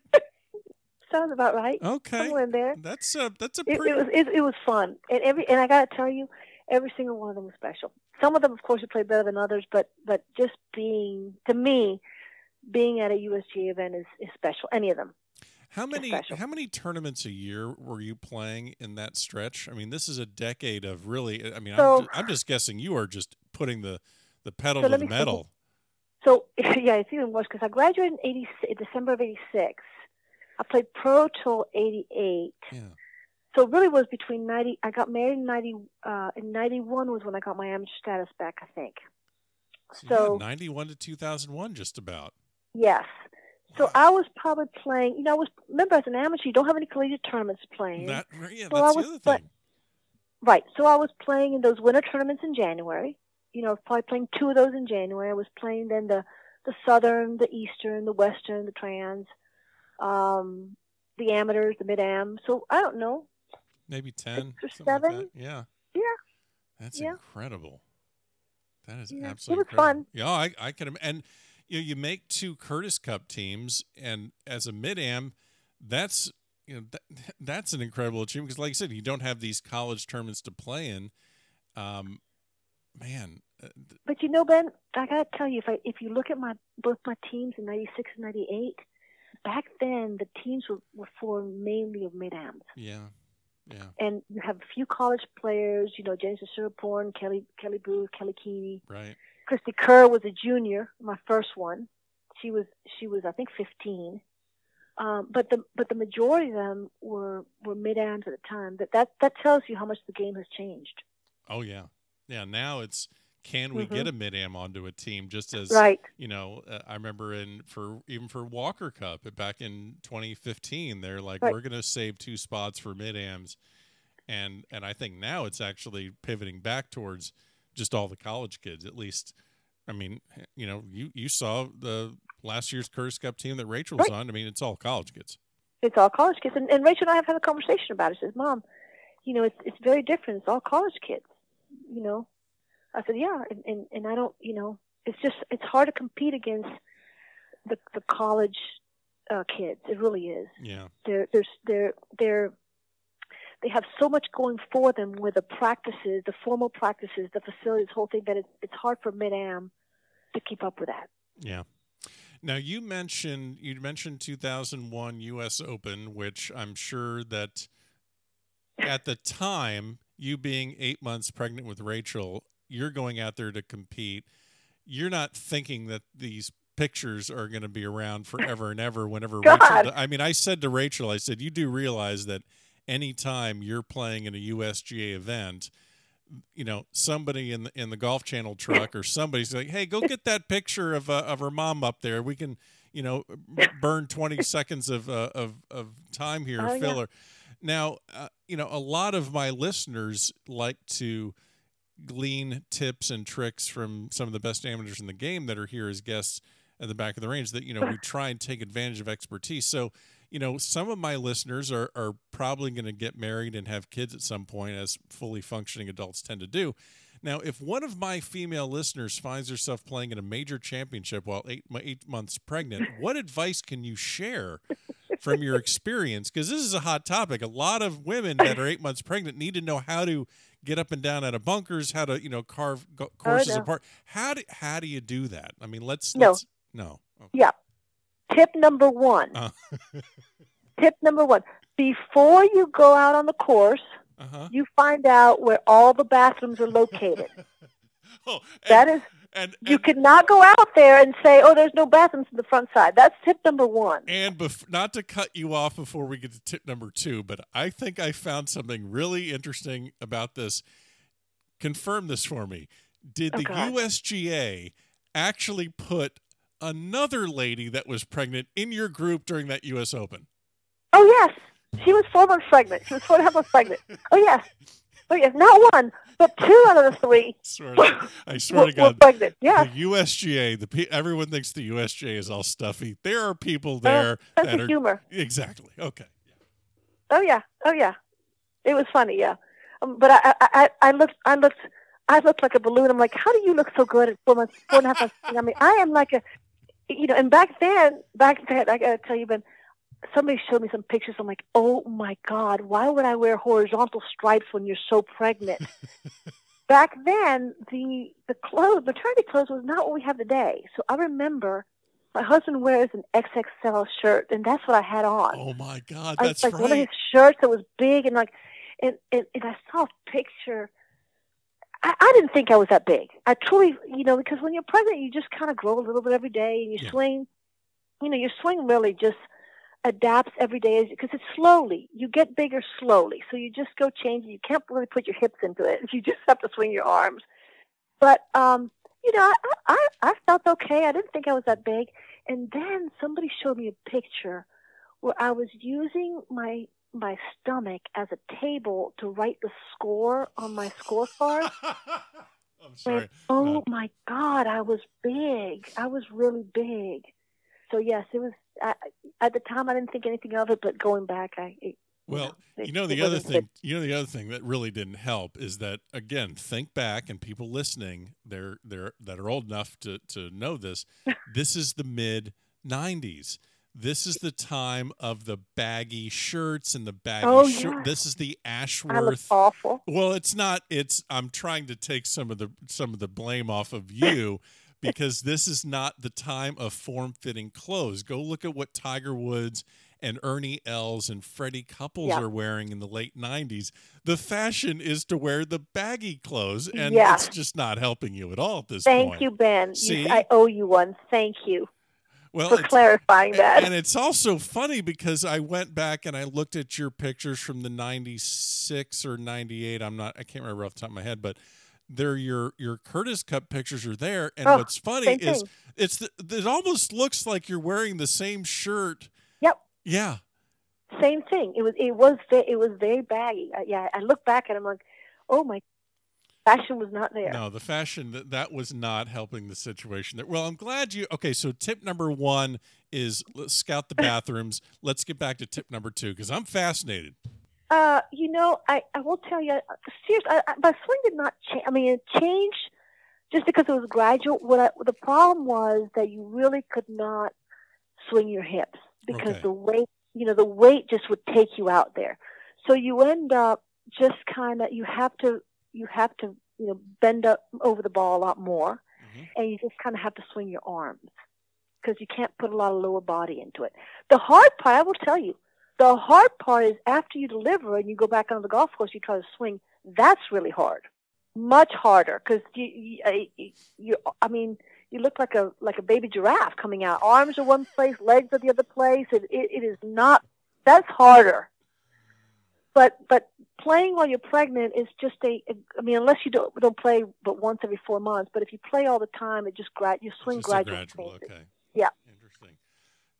Sounds about right. Okay. Somewhere in there. That's a, that's a It, pretty, it was it, it was fun, and every and I got to tell you, every single one of them was special. Some of them, of course, you play better than others, but but just being to me, being at a USGA event is, is special. Any of them. how many, how many tournaments a year were you playing in that stretch? I mean, this is a decade of really, I mean, I'm, So- I'm just guessing you are just putting the, the pedal So to the metal. So [laughs] yeah, it's even worse because I graduated in 80, December of '86. I played pro till '88. Yeah. So it really was between 90. I got married in 90. Uh, in 91 was when I got my amateur status back. I think. So, yeah, 91 to 2001, just about. Yes. So Wow. I was probably playing. You know, I was remember as an amateur, you don't have any collegiate tournaments playing. That, yeah, So I that's was- the other but- thing. Right. So I was playing in those winter tournaments in January. You know, I was probably playing two of those in January. I was playing then the the southern, the eastern, the western, the trans, um, the amateurs, the mid am. So I don't know. Maybe 10 or something like seven. that. yeah Yeah. that's Yeah. incredible that is Yeah. It absolutely was incredible. fun. yeah i, I can and you know, you make two curtis cup teams and as a mid-am that's you know that, [laughs] that's an incredible achievement because like i said you don't have these college tournaments to play in um man uh, th- But you know, Ben, I gotta tell you, if I if you look at my both my teams in '96 and '98, back then the teams were, were formed mainly of mid ams. yeah yeah and you have a few college players, you know, Jenny Chuasiriporn, Kelly Kellee Booth, Kelli Kuehne. right Cristie Kerr was a junior, my first one. She was she was I think fifteen. Um, but the but the majority of them were were mid ams at the time. That that that tells you how much the game has changed. oh yeah yeah now it's can we Mhm. get a mid-am onto a team just as Right. you know, uh, I remember in for even for Walker Cup back in 2015, they're like, Right. we're going to save two spots for mid ams, and and I think now it's actually pivoting back towards just all the college kids. At least, I mean, you know, you you saw the last year's Curtis Cup team that Rachel was Right. on. I mean, it's all college kids. It's all college kids. And, and Rachel and I have had a conversation about it. She says, Mom, you know, it's it's very different. It's all college kids. You know. I said, Yeah, and, and, and I don't you know, it's just it's hard to compete against the the college uh kids. It really is. Yeah, They're they're they're they're they have so much going for them with the practices, the formal practices, the facilities, the whole thing that it's it's hard for mid am to keep up with that. yeah. Now you mentioned you mentioned 2001 U.S. Open, which I'm sure that at the time, you being eight months pregnant with Rachel, you're going out there to compete. You're not thinking that these pictures are going to be around forever and ever. Whenever [laughs] God. Rachel, I mean, I said to Rachel, I said, you do realize that anytime you're playing in a USGA event, you know, somebody in the in the Golf Channel truck or somebody's like, "Hey, go get that picture of uh, of her mom up there. We can, you know, [laughs] burn twenty seconds of uh, of of time here, Oh, yeah. filler." Now, uh, you know, a lot of my listeners like to glean tips and tricks from some of the best amateurs in the game that are here as guests at the back of the range. That you know, we [laughs] try and take advantage of expertise. So, you know, some of my listeners are are probably going to get married and have kids at some point, as fully functioning adults tend to do. Now, if one of my female listeners finds herself playing in a major championship while eight eight months pregnant, what advice can you share from your experience? Because this is a hot topic. A lot of women that are eight months pregnant need to know how to get up and down out of bunkers, how to you know carve go- courses no. apart. How do how do you do that? I mean, let's No. let's no. Okay. Yeah. Tip number one. Uh. [laughs] Tip number one. Before you go out on the course, Uh huh. you find out where all the bathrooms are located. [laughs] Oh, That and, is And, You and, could not go out there and say, "Oh, there's no bathrooms in the front side." That's tip number one. and bef- not to cut you off before we get to tip number two, but I think I found something really interesting about this. Confirm this for me. Did Oh, the God. USGA actually put another lady that was pregnant in your group during that U.S. Open? Oh yes, she was four months pregnant. She was four and a half months pregnant. Oh yes, oh yes, not one, but two out of the three [laughs] Swear to, I swear to God, pregnant. Yes. the USGA, the everyone thinks the USGA is all stuffy. There are people there sense that of are humor. exactly okay. Oh yeah, oh yeah, it was funny. Yeah, um, but I, I, I, I looked, I looked, I looked like a balloon. I'm like, how do you look so good at four months, four and a half months? I mean, I am like a, you know. And back then, back then, I gotta tell you, Ben, somebody showed me some pictures. I'm like, oh my god, why would I wear horizontal stripes when you're so pregnant? [laughs] back then, the the clothes, maternity clothes, was not what we have today. So I remember. My husband wears an XXL shirt, and that's what I had on. Oh my God, I- that's like one of his shirts that was big and like and, and, and I saw a picture I, I didn't think I was that big. I truly you know, because when you're pregnant you just kinda grow a little bit every day and you Yeah. swing you know, your swing really just adapts every day because it's slowly. You get bigger slowly. So you just go change you can't really put your hips into it. [laughs] You just have to swing your arms. But um you know, I, I I felt okay. I didn't think I was that big. And then somebody showed me a picture where I was using my my stomach as a table to write the score on my scorecard. [laughs] I'm sorry. And, oh No. my God, I was big. I was really big. So yes, it was. I, at the time, I didn't think anything of it, but going back, I. It, Well, it- you know the other thing. good. You know the other thing that really didn't help is that again, think back, and people listening, they're they're that are old enough to to know this. [laughs] this is the mid '90s. This is the time of the baggy shirts and the baggy Oh, yes. This is the Ashworth. I Ashworth. awful. Well, it's not. It's I'm trying to take some of the some of the blame off of you [laughs] because this is not the time of form-fitting clothes. Go look at what Tiger Woods and Ernie Els and Freddie Couples are wearing in the late 90s. The fashion is to wear the baggy clothes and Yeah. it's just not helping you at all at this Thank point. Thank you, Ben. See? I owe you one. Thank you Well, for clarifying that. and it's also funny because I went back and I looked at your pictures from the 96 or 98. I'm not, I can't remember off the top of my head, but they're your, your Curtis Cup pictures are there. And Oh, what's funny is it's, the, it almost looks like you're wearing the same shirt. Yep. Yeah. Same thing. It was. It was. It was very baggy. I, yeah. I look back and I'm like, oh my, fashion was not there. No, the fashion that that was not helping the situation there. Well, I'm glad you. Okay, so tip number one is let's scout the [laughs] bathrooms. let's get back to tip number two because I'm fascinated. Uh, you know, I, I will tell you, seriously, I, I, my swing did not change. I mean, it changed just because it was gradual. What I, the problem was that you really could not swing your hips because Okay. the weight, you know, the weight just would take you out there. So you end up just kind of, you have to, you have to, you know, bend up over the ball a lot more, Mhm. and you just kind of have to swing your arms because you can't put a lot of lower body into it. The hard part, I will tell you, the hard part is after you deliver and you go back on the golf course, you try to swing. That's really hard, much harder because you, you, you, I mean, you look like a like a baby giraffe coming out. Arms are one place, legs are the other place. It, it, it is not. That's harder. But but playing while you're pregnant is just a. I mean, unless you don't don't play but once every four months. But if you play all the time, it just grad you swing Just gradually. gradual, changes. okay. Yeah.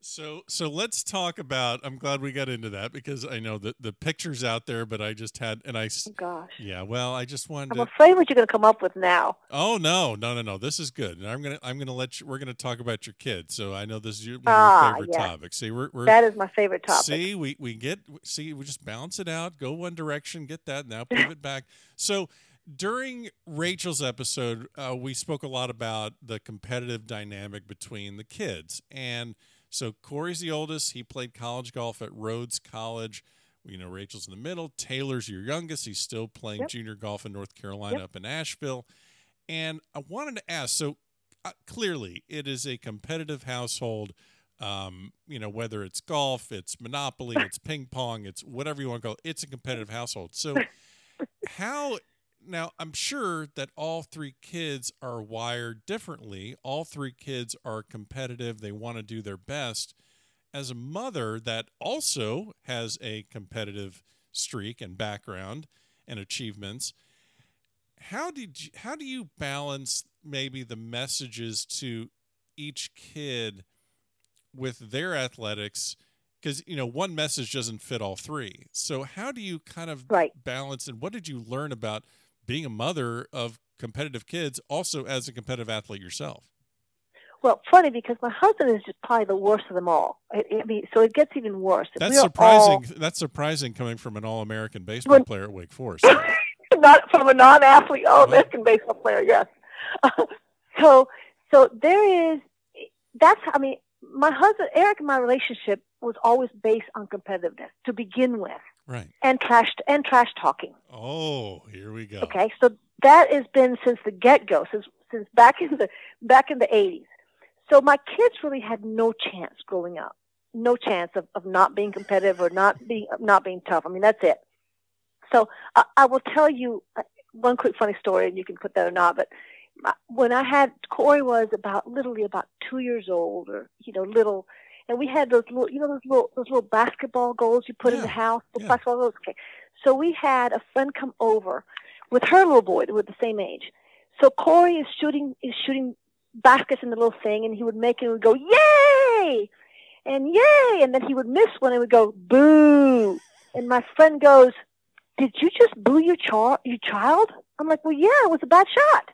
So so let's talk about I'm glad we got into that because I know that the pictures out there, but I just had and I. Oh, gosh. yeah, well, I just wanted I'm to afraid what you're going to come up with now. Oh no, no, no, no. This is good. And I'm gonna I'm gonna let you we're gonna talk about your kids. So I know this is your, one of Ah, your favorite yeah. topics. See, we're we're That is my favorite topic. See, we, we get see we just balance it out, go one direction, get that, now pivot back. So during Rachel's episode, uh, we spoke a lot about the competitive dynamic between the kids, and so Corey's the oldest. He played college golf at Rhodes College. You know, Rachel's in the middle. Taylor's your youngest. He's still playing Yep. junior golf in North Carolina Yep. up in Asheville. And I wanted to ask so uh, clearly, it is a competitive household um, you know, whether it's golf, it's Monopoly, [laughs] it's ping pong, it's whatever you want to call it, it's a competitive household. So, [laughs] how now I'm sure that all three kids are wired differently. All three kids are competitive. They want to do their best. As a mother that also has a competitive streak and background and achievements, how did you, how do you balance maybe the messages to each kid with their athletics? because you know one message doesn't fit all three so how do you kind of right. balance and what did you learn about being a mother of competitive kids also as a competitive athlete yourself. Well funny because my husband is just probably the worst of them all. I, I mean, so it gets even worse. That's surprising. all... that's surprising coming from an all-american baseball when... player at wake forest. [laughs] Not from a non-athlete uh-huh. all-american baseball player yes. [laughs] So so there is that's i mean my husband Eric and my relationship was always based on competitiveness to begin with. Right. And trash and trash talking. Oh, here we go. Okay, so that has been since the get go, since since back in the back in the eighties. So my kids really had no chance growing up. No chance of, of not being competitive or not being not being tough. I mean that's it. So I, I will tell you uh, one quick funny story, and you can put that or not. But when I had Corey was about literally about two years old, or you know, little, and we had those little, you know, those little those little basketball goals you put yeah. in the house, yeah. basketball goals. Okay, so we had a friend come over with her little boy, with the same age. So Corey is shooting is shooting baskets in the little thing, and he would make it and would go yay, and yay, and then he would miss one and would go boo, and my friend goes, "Did you just boo your child? Your child?" I'm like, "Well, yeah, it was a bad shot."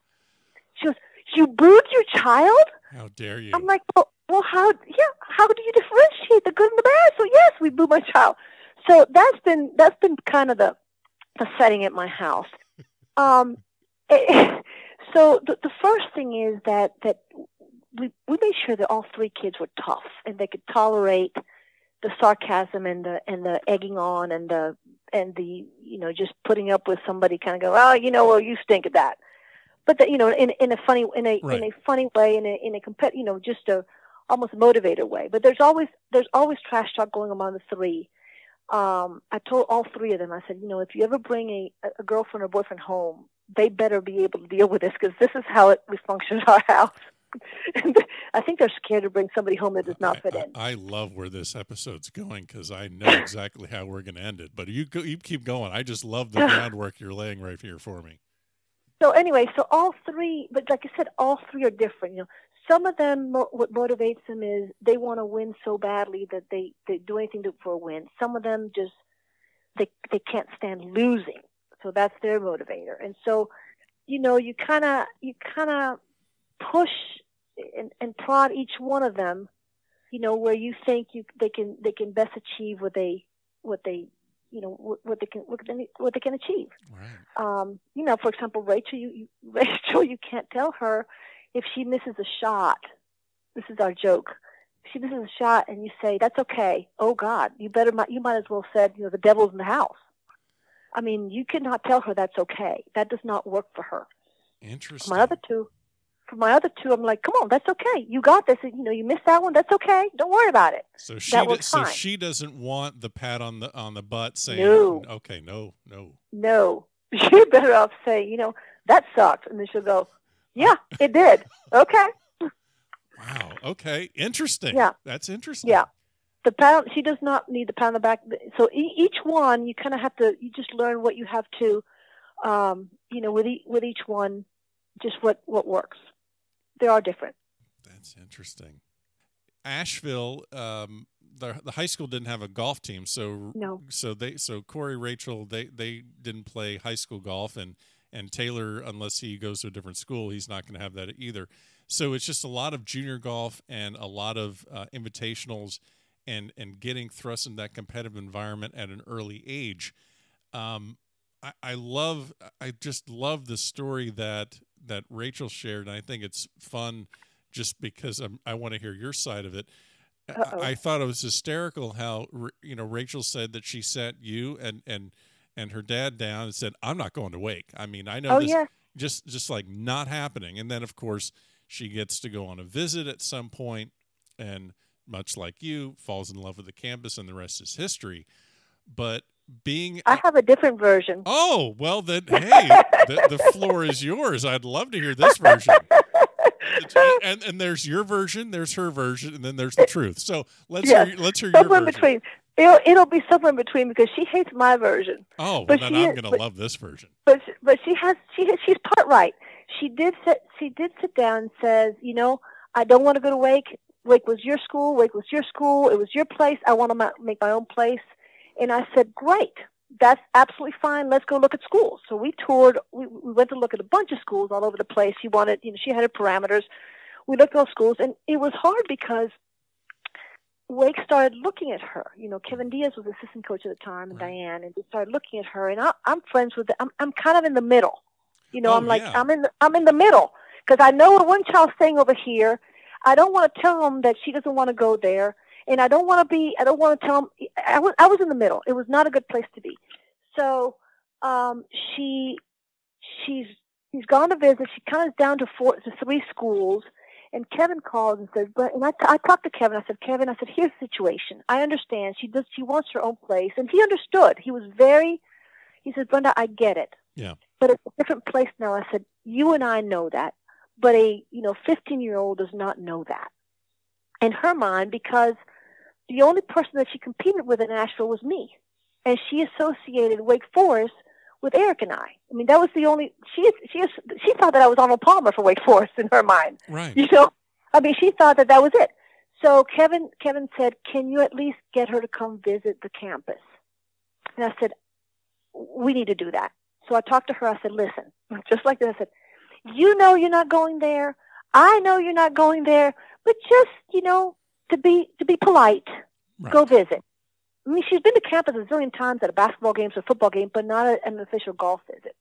She goes, "You booed your child?" How dare you? I'm like, "Well, well, how? Yeah, how do you differentiate the good and the bad?" So yes, we booed my child. So that's been that's been kind of the the setting at my house. [laughs] Um, it, [laughs] so the, the first thing is that that we we made sure that all three kids were tough and they could tolerate the sarcasm and the and the egging on and the and the you know just putting up with somebody kind of go oh you know well you stink at that but that you know in in a funny in a right. in a funny way in a in a compet you know just a almost motivator way but there's always there's always trash talk going among the three um i told all three of them i said you know if you ever bring a a girlfriend or boyfriend home they better be able to deal with this because this is how it we function in our house [laughs] I think they're scared to bring somebody home that does not fit in. I, I love where this episode's going because I know exactly how we're going to end it. But you go, you keep going. I just love the [laughs] groundwork you're laying right here for me. So anyway, so all three, but like I said, all three are different. You know, some of them, what motivates them is they want to win so badly that they they do anything to, for a win. Some of them just they they can't stand losing, so that's their motivator. And so, you know, you kind of you kind of push and, and prod each one of them, you know, where you think you they can they can best achieve what they what they you know what, what they can what they, what they can achieve. Right. Um, you know, for example, Rachel, you, you [laughs] Rachel, you can't tell her if she misses a shot. This is our joke. If she misses a shot, and you say that's okay. Oh God, you better you might as well said you know the devil's in the house. I mean, you cannot tell her that's okay. That does not work for her. Interesting. My other two, for my other two, I'm like, come on, that's okay. You got this. You know, you missed that one. That's okay. Don't worry about it. So she, do, so she doesn't want the pat on the on the butt saying, no. okay, no, no, no. [laughs] You're better off saying, you know, that sucked, and then she'll go, yeah, it did. Okay. Wow. Okay. Interesting. Yeah. That's interesting. Yeah. The pound. She does not need the pound on the back. So each one, you kind of have to. You just learn what you have to. Um, you know, with e- with each one, just what what works they are different. That's interesting. Asheville, um, the the high school didn't have a golf team, so no. so they so Corey Rachel they they didn't play high school golf, and and Taylor unless he goes to a different school, he's not going to have that either. So it's just a lot of junior golf and a lot of uh, invitationals, and and getting thrust in that competitive environment at an early age. Um, I, I love I just love the story that that Rachel shared, and I think it's fun just because I'm, i want to hear your side of it. I, I, thought it was hysterical how you know Rachel said that she sent you and and and her dad down and said, "I'm not going to wake." I mean, I know oh, this yeah. just just like not happening. And then of course she gets to go on a visit at some point, and much like you, falls in love with the campus, and the rest is history. But being I have a different version. Oh, well then hey, the, the floor is yours. I'd love to hear this version. [laughs] And and there's your version, there's her version, and then there's the truth. So let's Yes. hear let's hear somewhere your version. between. It'll, it'll be somewhere in between because she hates my version. Oh, well, But then I'm going to love this version. but but she has she she's part right. She did sit she did sit down and says, you know, I don't want to go to Wake. Wake was your school. Wake was your school. It was your place. I want to ma- make my own place. And I said, great. That's absolutely fine. Let's go look at schools. So we toured. We, we went to look at a bunch of schools all over the place. She wanted, you know, she had her parameters. We looked at those schools, and it was hard because Wake started looking at her. You know, Kevin Diaz was assistant coach at the time, and Right. Diane, and they started looking at her. And I, I'm friends with. The, I'm I'm kind of in the middle. You know, Oh, I'm like yeah. I'm in the, I'm in the middle because I know what one child's staying over here. I don't want to tell them that she doesn't want to go there, and I don't want to be. I don't want to tell them. I was I was in the middle. It was not a good place to be. So um, she she's she's gone to visit. She kind of down to four to three schools. And Kevin called and said, but, and I, I talked to Kevin. I said, Kevin, I said, here's the situation. I understand. She does, she wants her own place. And he understood. He was very, he said, Brenda, I get it. Yeah. But it's a different place now. I said, you and I know that. But a, you know, 15 year old does not know that. In her mind, because the only person that she competed with in Asheville was me. And she associated Wake Forest with Eric and I. I mean, that was the only, she, she, she thought that I was Arnold Palmer for Wake Forest in her mind. Right. You know, I mean, she thought that that was it. So Kevin, Kevin said, "Can you at least get her to come visit the campus?" And I said, "We need to do that." So I talked to her. I said, "Listen, [laughs] just like this. I said, you know, you're not going there. I know you're not going there, but just you know, to be to be polite, Right. go visit." I mean, she's been to campus a zillion times at a basketball game or football game, but not a, an official golf visit.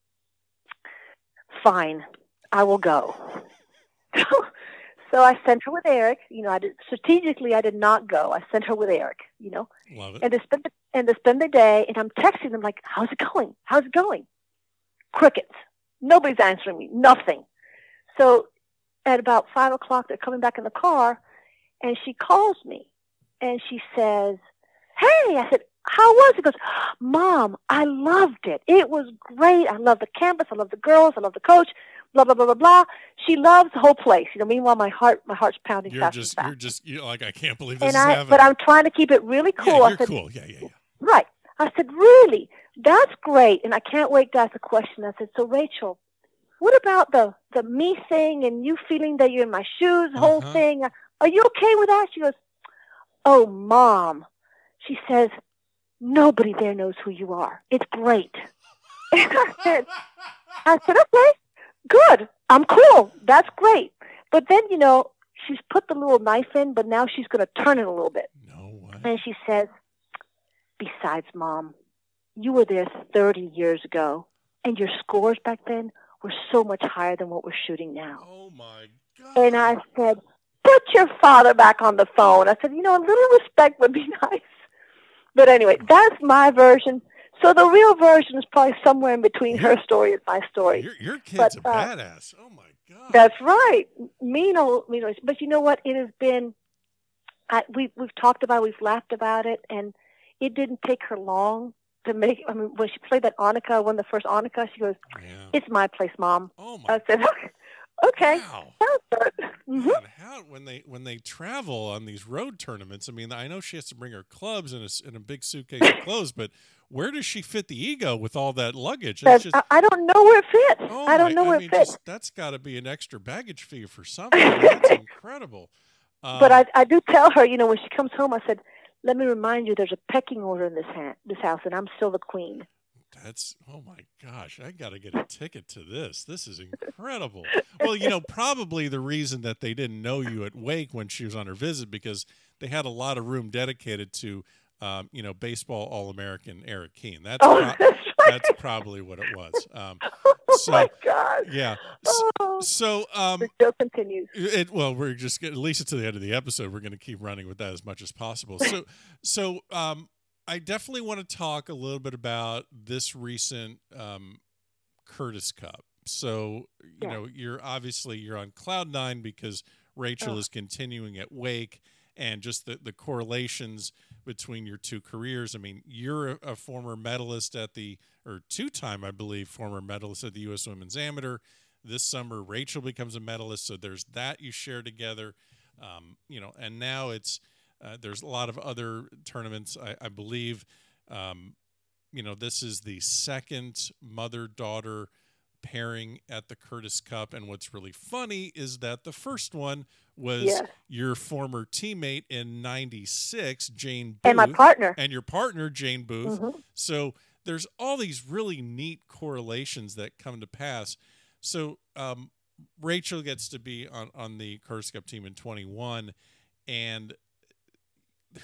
Fine, I will go. [laughs] so I sent her with Eric. You know, I did strategically. I did not go. I sent her with Eric. You know, Love it. and to spend the, and to spend the day. And I'm texting them like, "How's it going? How's it going?" Crickets. Nobody's answering me. Nothing. So at about five o'clock, they're coming back in the car, and she calls me, and she says, "Hey," I said, "How was it?" She goes, "Mom, I loved it. It was great. I love the campus. I love the girls. I love the coach. Blah blah blah blah blah." She loves the whole place. You know. Meanwhile, my heart, my heart's pounding You're fast just fast. you're just you're like I can't believe this and is I, happening. but I'm trying to keep it really cool. Yeah, you're said, cool. Yeah, yeah, yeah. Right. I said, really? That's great. And I can't wait to ask a question. I said, so Rachel, what about the, the me thing and you feeling that you're in my shoes, whole Uh-huh. thing? Are you okay with that? She goes, oh, mom. She says, nobody there knows who you are. It's great. I [laughs] said, I said, okay, good. I'm cool. That's great. But then, you know, she's put the little knife in, but now she's going to turn it a little bit. No way. And she says, Besides, Mom, you were there 30 years ago, and your scores back then were so much higher than what we're shooting now. Oh my god. And I said, Put your father back on the phone. I said, You know, a little respect would be [laughs] nice. But anyway, that's my version. So the real version is probably somewhere in between her story and my story. your your kid's but, a uh, badass. Oh my god. That's right. Me no, me no. But you know what? It has been. I, we we've talked about, it, we've laughed about it, and it didn't take her long to make. I mean, when she played that Annika, won the first Annika, she goes, yeah. "It's my place, mom." Oh my I said, [laughs] "Okay, okay, wow. sounds good." hmm Man, how when they when they travel on these road tournaments? I mean, I know she has to bring her clubs and a, and a big suitcase of clothes, but where does she fit the ego with all that luggage? Just I, I don't know where it fits. oh I don't my- know where mean, it fits. just- that's got to be an extra baggage fee for something. that's [laughs] incredible. Um, but I, I do tell her, you know, when she comes home, I said, "Let me remind you, there's a pecking order in this ha- this house, and I'm still the queen." That's oh my gosh, I got to get a ticket to this. This is incredible. well, you know, probably the reason that they didn't know you at Wake when she was on her visit because they had a lot of room dedicated to um, you know, baseball all-American Eric Kuehn. That's Oh, pro- that's right. that's probably what it was. Um, [laughs] oh so- my God! yeah. Oh, So um the show continues. it, well, we're just at least to the end of the episode. We're going to keep running with that as much as possible. So, so um, I definitely want to talk a little bit about this recent um, Curtis Cup. So, you Yeah. know, you're obviously you're on cloud nine because Rachel Oh. is continuing at Wake, and just the the correlations between your two careers. I mean, you're a, a former medalist at the, or two time, I believe, former medalist at the U.S. Women's Amateur. This summer, Rachel becomes a medalist. So there's that you share together. Um, you know, and now it's, uh, there's a lot of other tournaments, I, I believe. Um, you know, this is the second mother daughter pairing at the Curtis Cup. And what's really funny is that the first one was your former teammate in 96, Jane Booth. And my partner. And your partner, Jane Booth. Mm-hmm. So there's all these really neat correlations that come to pass. So um, Rachel gets to be on, on the Curtis Cup team in 21. And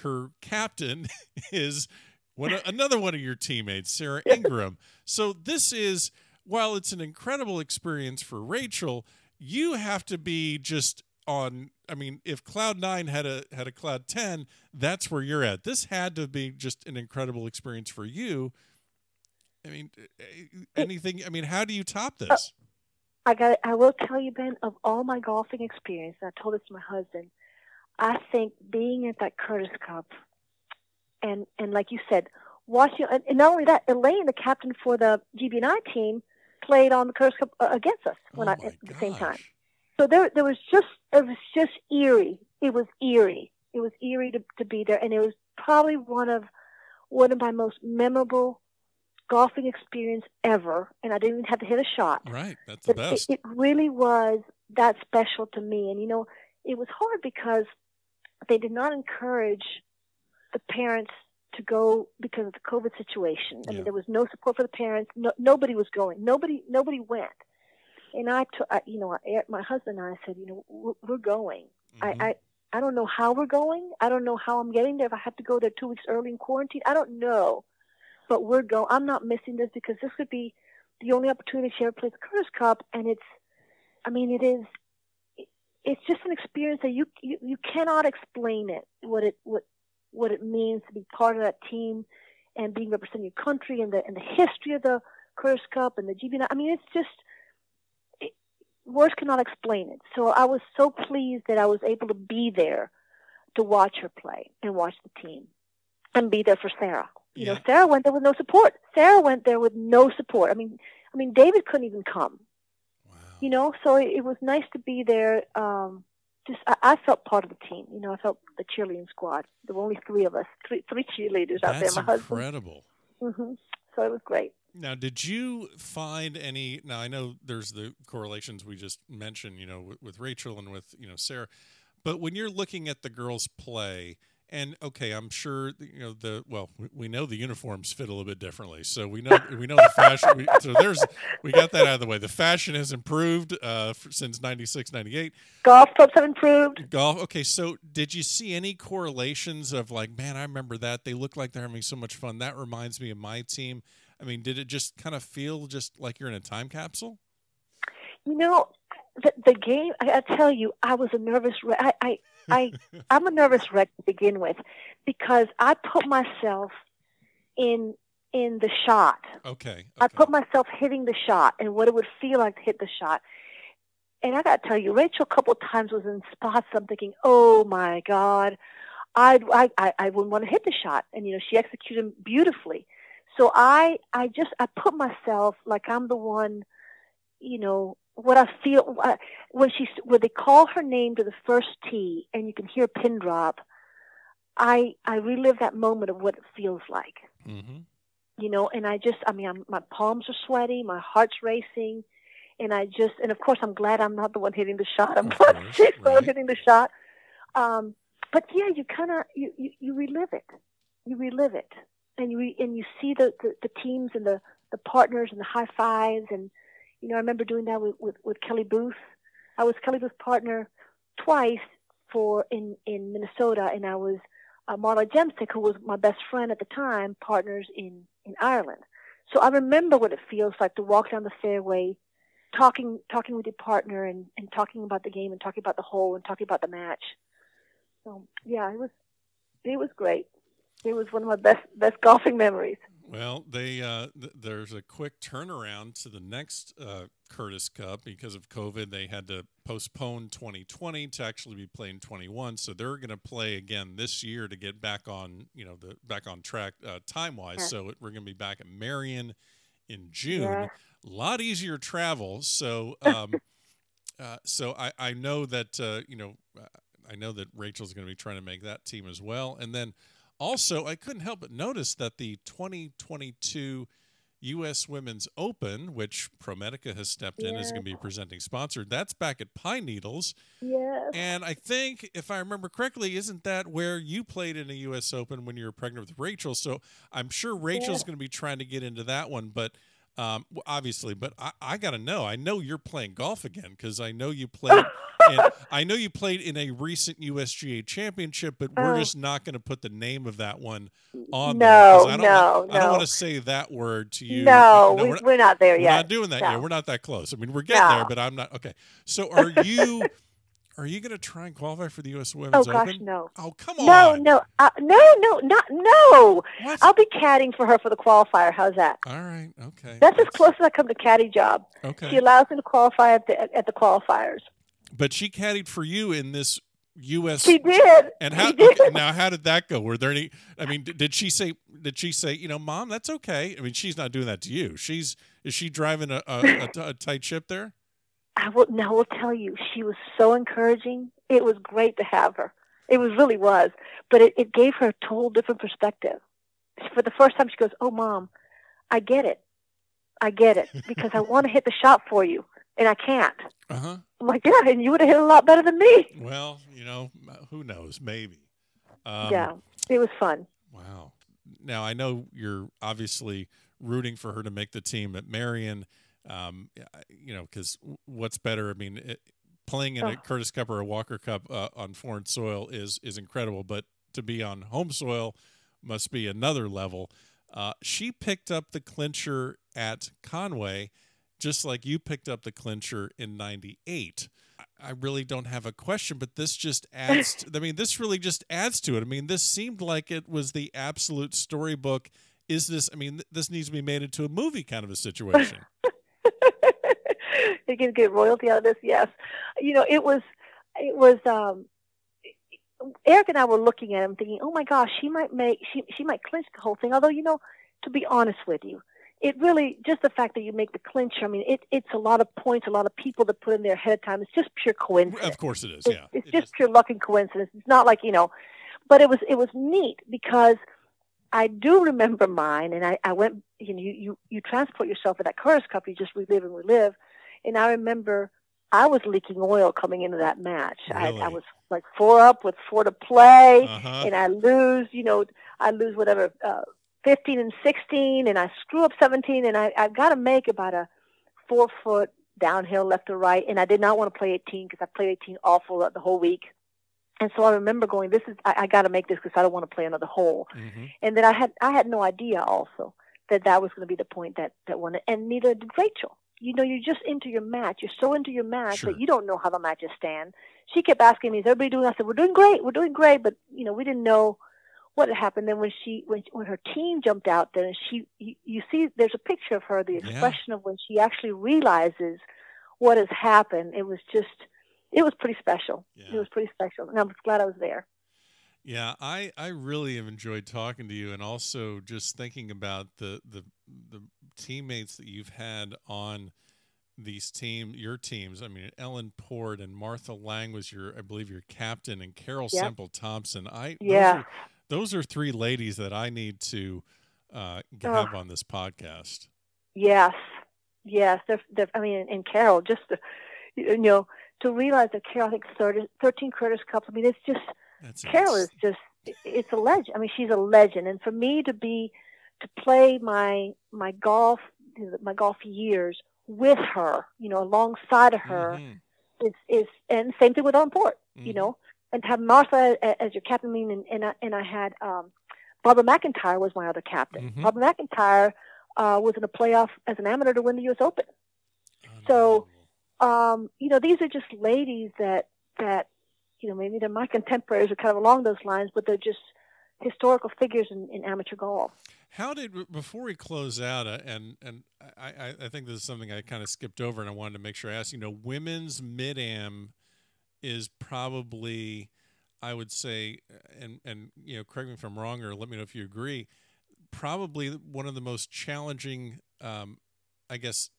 her captain [laughs] is one another one of your teammates, Sarah Ingram. So this is while it's an incredible experience for Rachel, you have to be just on I mean, if Cloud 9 had a had a Cloud 10, that's where you're at. This had to be just an incredible experience for you. I mean, eh, eh, anything I mean, how do you top this? Uh, I got I will tell you Ben of all my golfing experience, I told this to my husband. I think being at that Curtis Cup and and like you said, watching and not only that, Elaine, the captain for the GB&I team, played on the Curtis Cup uh, against us when oh I, at the same time. So there, there was just it was just eerie. It was eerie. It was eerie to, to be there, and it was probably one of one of my most memorable golfing experience ever. And I didn't even have to hit a shot. Right, that's the best. It, it really was that special to me, and you know, it was hard because they did not encourage the parents to go because of the COVID situation. I yeah. mean, there was no support for the parents. No, nobody was going. Nobody, nobody went. And I, t- I you know, I, my husband and I said, you know, we're, we're going. Mm-hmm. I, I, I don't know how we're going. I don't know how I'm getting there. If I have to go there two weeks early in quarantine, I don't know. But we're going. I'm not missing this because this could be the only opportunity to ever play the Curtis Cup, and it's. I mean, it is. It's just an experience that you you, you cannot explain it. What it what what it means to be part of that team and being representing your country and the and the history of the Curtis Cup and the GB. I mean, it's just it, words cannot explain it. So I was so pleased that I was able to be there to watch her play and watch the team and be there for Sarah. You yeah. know, Sarah went there with no support. Sarah went there with no support. I mean, I mean, David couldn't even come. You know, so it, it was nice to be there. Um, just I, I, felt part of the team. You know, I felt the cheerleading squad. There were only three of us, three three cheerleaders That's out there. My husband. incredible. Mm-hmm. So it was great. Now, did you find any? Now, I know there's the correlations we just mentioned. You know, with, with Rachel and with you know Sarah, but when you're looking at the girls play and okay, I'm sure you know the well. We know the uniforms fit a little bit differently, so we know [laughs] we know the fashion. We, so there's we got that out of the way. The fashion has improved uh, for, since 96, 98. Golf clubs have improved. Golf. Okay, so did you see any correlations of like, man, I remember that they look like they're having so much fun. That reminds me of my team. I mean, did it just kind of feel just like you're in a time capsule? You know, the, the game. I, I tell you, I was a nervous. I, I I I'm a nervous wreck to begin with because I put myself in in the shot. Okay, okay. I put myself hitting the shot and what it would feel like to hit the shot. And I got to tell you, Rachel a couple of times was in spots. I'm thinking, oh my God, I'd, I I I wouldn't want to hit the shot, and you know she executed beautifully. So I I just I put myself like I'm the one, you know, what I feel uh, when she when they call her name to the first tee and you can hear pin drop, I I relive that moment of what it feels like. Mm-hmm. You know, and I just I mean I'm, my palms are sweaty, my heart's racing, and I just and of course I'm glad I'm not the one hitting the shot. I'm glad she's the one hitting the shot. Um, but yeah, you kind of you, you you relive it, you relive it, and you re, and you see the, the the teams and the the partners and the high fives and you know, I remember doing that with, with, with Kellee Booth. I was Kellee Booth's partner twice for in, in Minnesota, and I was uh, Marla Jemsek, who was my best friend at the time, partners in, in Ireland. So I remember what it feels like to walk down the fairway, talking talking with your partner and, and talking about the game and talking about the hole and talking about the match. So yeah, it was it was great. It was one of my best best golfing memories. Well, they uh, th- there's a quick turnaround to the next uh, Curtis Cup because of COVID. They had to postpone 2020 to actually be playing 21. So they're going to play again this year to get back on you know the back on track uh, time wise. Yeah. So we're going to be back at Merion in June. Yeah. A lot easier travel. So [laughs] um, uh, so I I know that uh, you know I know that Rachel's going to be trying to make that team as well, and then. Also, I couldn't help but notice that the 2022 U.S. Women's Open, which ProMedica has stepped in, is going to be presenting sponsored. That's back at Pine Needles, Yes. and I think, if I remember correctly, isn't that where you played in a U.S. Open when you were pregnant with Rachel? So I'm sure Rachel's Yeah. going to be trying to get into that one, but. Um, obviously, but I, I got to know. I know you're playing golf again because I know you played. in, [laughs] I know you played in a recent USGA championship, but we're Oh. just not going to put the name of that one on no, there I don't, no, I don't no. want to say that word to you. no, we, we're, we're not there we're yet. not doing that No. yet. We're not that close. I mean, we're getting there, but I'm not. Okay. So [laughs] are you? Are you going to try and qualify for the U.S. Women's Oh gosh, Open? no. Oh come No, on. no, uh, no, no, not no. What? I'll be caddying for her for the qualifier. How's that? All right. Okay. That's as close as I come to caddy job. Okay. She allows me to qualify at the at the qualifiers. But she caddied for you in this U.S. She did. And how did. okay, now? How did that go? Were there any? I mean, did, did she say? Did she say? You know, mom, that's okay. I mean, she's not doing that to you. She's is she driving a a tight ship there? I will now. Will tell you, she was so encouraging. It was great to have her. It was really was, but it, it gave her a total different perspective. For the first time, she goes, "Oh, mom, I get it. I get it because I want to hit the shot for you, and I can't." Uh huh. I'm like, "Yeah, and you would have hit a lot better than me." Well, you know, who knows? Maybe. Um, yeah, it was fun. Wow. Now I know you're obviously rooting for her to make the team at Merion. Um, you know, because what's better? I mean, it, playing in Oh. a Curtis Cup or a Walker Cup uh, on foreign soil is is incredible, but to be on home soil must be another level. Uh, she picked up the clincher at Conwy, just like you picked up the clincher in '98. I really don't have a question, but this just adds. [laughs] To, I mean, this really just adds to it. I mean, this seemed like it was the absolute storybook. Is this? I mean, this needs to be made into a movie kind of a situation. [laughs] [laughs] you can get royalty out of this. Yes, you know it was it was. um Eric and I were looking at him, thinking, "Oh my gosh, she might make she she might clinch the whole thing." Although, you know, to be honest with you, it really just the fact that you make the clinch. I mean, it it's a lot of points, a lot of people that put in there ahead of time. It's just pure coincidence. of course, it is. It's, Yeah, it's It just pure luck and coincidence. It's not like you know, but it was it was neat because I do remember mine, and I I went. You know, you you, you transport yourself at that Curtis Cup. You just relive and relive, and I remember I was leaking oil coming into that match. I, I was like four up with four to play, Uh-huh. and I lose. You know, I lose whatever. Uh, 15 and 16 and I screw up 17 and I, I've got to make about a four foot downhill left to right and I did not want to play 18 because I played 18 awful the whole week. And so I remember going, this is, I, I got to make this because I don't want to play another hole. Mhm. And then I had, I had no idea also that that was going to be the point that, that won it. And neither did Rachel. You know, you're just into your match. You're so into your match Sure. that you don't know how the matches stand. She kept asking me, is everybody doing? I said, we're doing great. We're doing great. But, you know, we didn't know what had happened. Then when she, when, when her team jumped out then she, you, you see, there's a picture of her, the Yeah. expression of when she actually realizes what has happened. It was just, it was pretty special. Yeah. It was pretty special. And I was glad I was there. Yeah, I, I really have enjoyed talking to you, and also just thinking about the the the teammates that you've had on these team your teams. I mean, Ellen Port and Martha Lang was your I believe your captain, and Carol Yep. Semple Thompson. I those Yeah. are, those are three ladies that I need to uh, Oh. have on this podcast. Yes, yes. They're, they're, I mean, and Carol, just to, you know, to realize that Carol, I think 30, 13 Curtis Cups. I mean, it's just Carol is just, it's a legend. I mean, she's a legend. And for me to be, to play my my golf, my golf years with her, you know, alongside of her, Mhm, is is, and same thing with Ellen Port, you mhm. know, and to have Martha as your captain. I mean, and and I, and I had um, Barbara McIntyre was my other captain. Mhm. Barbara McIntyre uh, was in a playoff as an amateur to win the U.S. Open. So- um, you know, these are just ladies that that you know maybe they're my [laughs] contemporaries or kind of along those lines, but they're just historical figures in, in amateur golf. How did before we close out, uh, and and I, I think this is something I kind of skipped over, and I wanted to make sure I asked. You know, women's mid am is probably, I would say, and and you know, correct me if I'm wrong, or let me know if you agree. Probably one of the most challenging, um, I guess,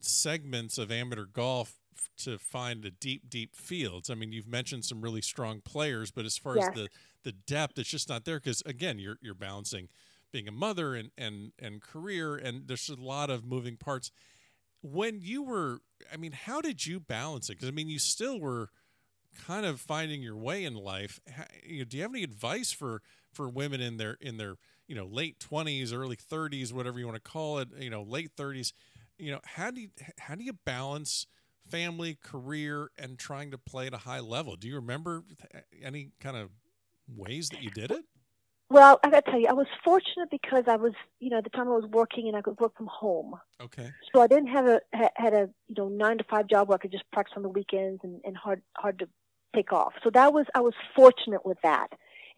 segments of amateur golf to find the deep, deep fields. I mean, you've mentioned some really strong players, but as far yes. as the the depth, it's just not there because again, you're you're balancing being a mother and and and career and there's a lot of moving parts when you were i mean how did you balance it because i mean you still were kind of finding your way in life you know, do you have any advice for for women in their in their you know late 20s early 30s whatever you want to call it you know late 30s you know how do you how do you balance family career and trying to play at a high level do you remember any kind of ways that you did it well, I got to tell you, I was fortunate because I was, you know, at the time I was working and I could work from home. Okay. So I didn't have a had a you know nine to five job where I could just practice on the weekends and, and hard hard to take off. So that was I was fortunate with that.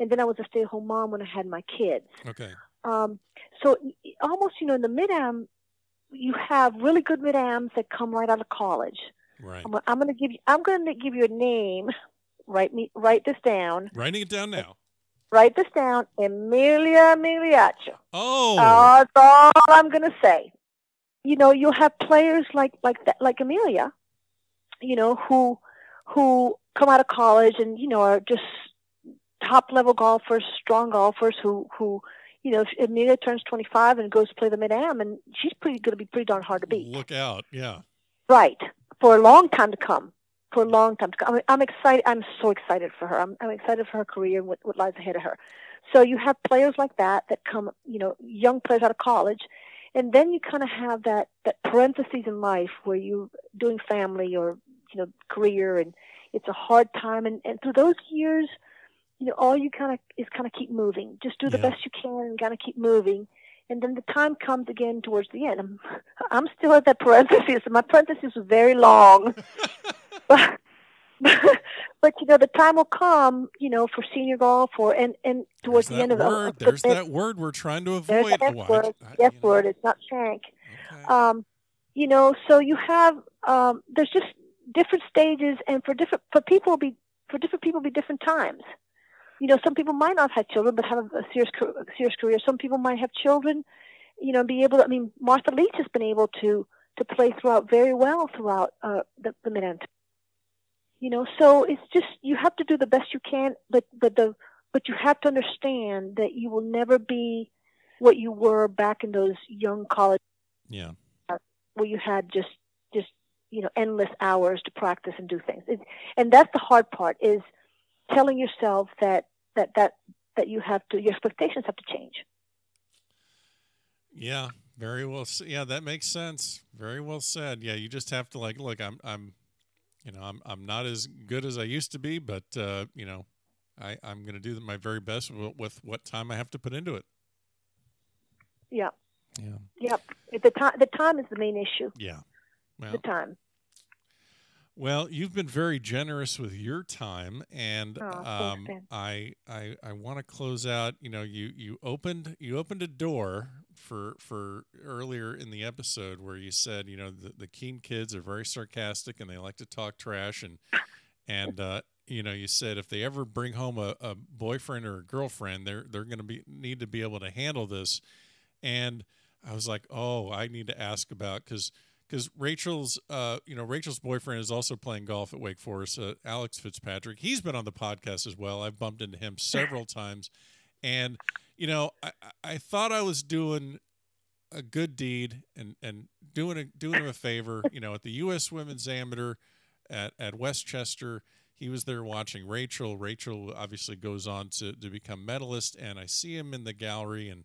And then I was a stay at home mom when I had my kids. Okay. Um, so almost you know in the mid am, you have really good mid ams that come right out of college. Right. I'm, I'm going to give you I'm going to give you a name. Write me write this down. Writing it down now write this down, Emilia Migliaccio. Oh, uh, that's all I'm going to say. You know, you'll have players like like that, like Emilia, you know, who who come out of college and you know are just top level golfers, strong golfers who who you know, if Emilia turns 25 and goes to play the mid am, and she's pretty going to be pretty darn hard to beat. Look out, yeah. Right, for a long time to come for a long time to come. I'm excited. I'm so excited for her. I'm, I'm excited for her career and what, what lies ahead of her. So you have players like that that come, you know, young players out of college, and then you kind of have that that parentheses in life where you're doing family or you know career, and it's a hard time. And, and through those years, you know, all you kind of is kind of keep moving. Just do the yeah. best you can and kind of keep moving. And then the time comes again towards the end. I'm, I'm still at that parenthesis. My parenthesis was very long. but, [laughs] [laughs] but you know the time will come you know for senior golf or and and towards the end of the there's that word we're trying to avoid there's F word, F word it's not shank okay. um you know so you have um there's just different stages and for different for people be for different people be different times you know some people might not have children but have a serious serious career. Some people might have children you know be able to i mean martha leach has been able to to play throughout very well throughout uh, the, the mid you know so it's just you have to do the best you can but but the but you have to understand that you will never be what you were back in those young college yeah. where you had just just you know endless hours to practice and do things. It's, and that's the hard part is telling yourself that that that that you have to your expectations have to change yeah very well yeah that makes sense very well said yeah you just have to like look i'm i'm you know, I'm I'm not as good as I used to be, but uh, you know, I I'm going to do my very best with, with, what time I have to put into it. Yeah. Yeah. Yep. The time the time is the main issue. Yeah. Well, the time. Well, you've been very generous with your time, and oh, um, thanks, I I, I want to close out. You know, you you opened you opened a door for for earlier in the episode where you said, you know, the, the Kuehn kids are very sarcastic and they like to talk trash, and and uh, you know, you said if they ever bring home a, a boyfriend or a girlfriend, they're they're going to be need to be able to handle this, and I was like, oh, I need to ask about because because Rachel's, uh, you know, Rachel's boyfriend is also playing golf at Wake Forest. Uh, Alex Fitzpatrick. He's been on the podcast as well. I've bumped into him several times, and you know, I, I thought I was doing a good deed and and doing a doing him a favor. You know, at the U.S. Women's Amateur at at Westchester. He was there watching Rachel. Rachel obviously goes on to, to become medalist, and I see him in the gallery, and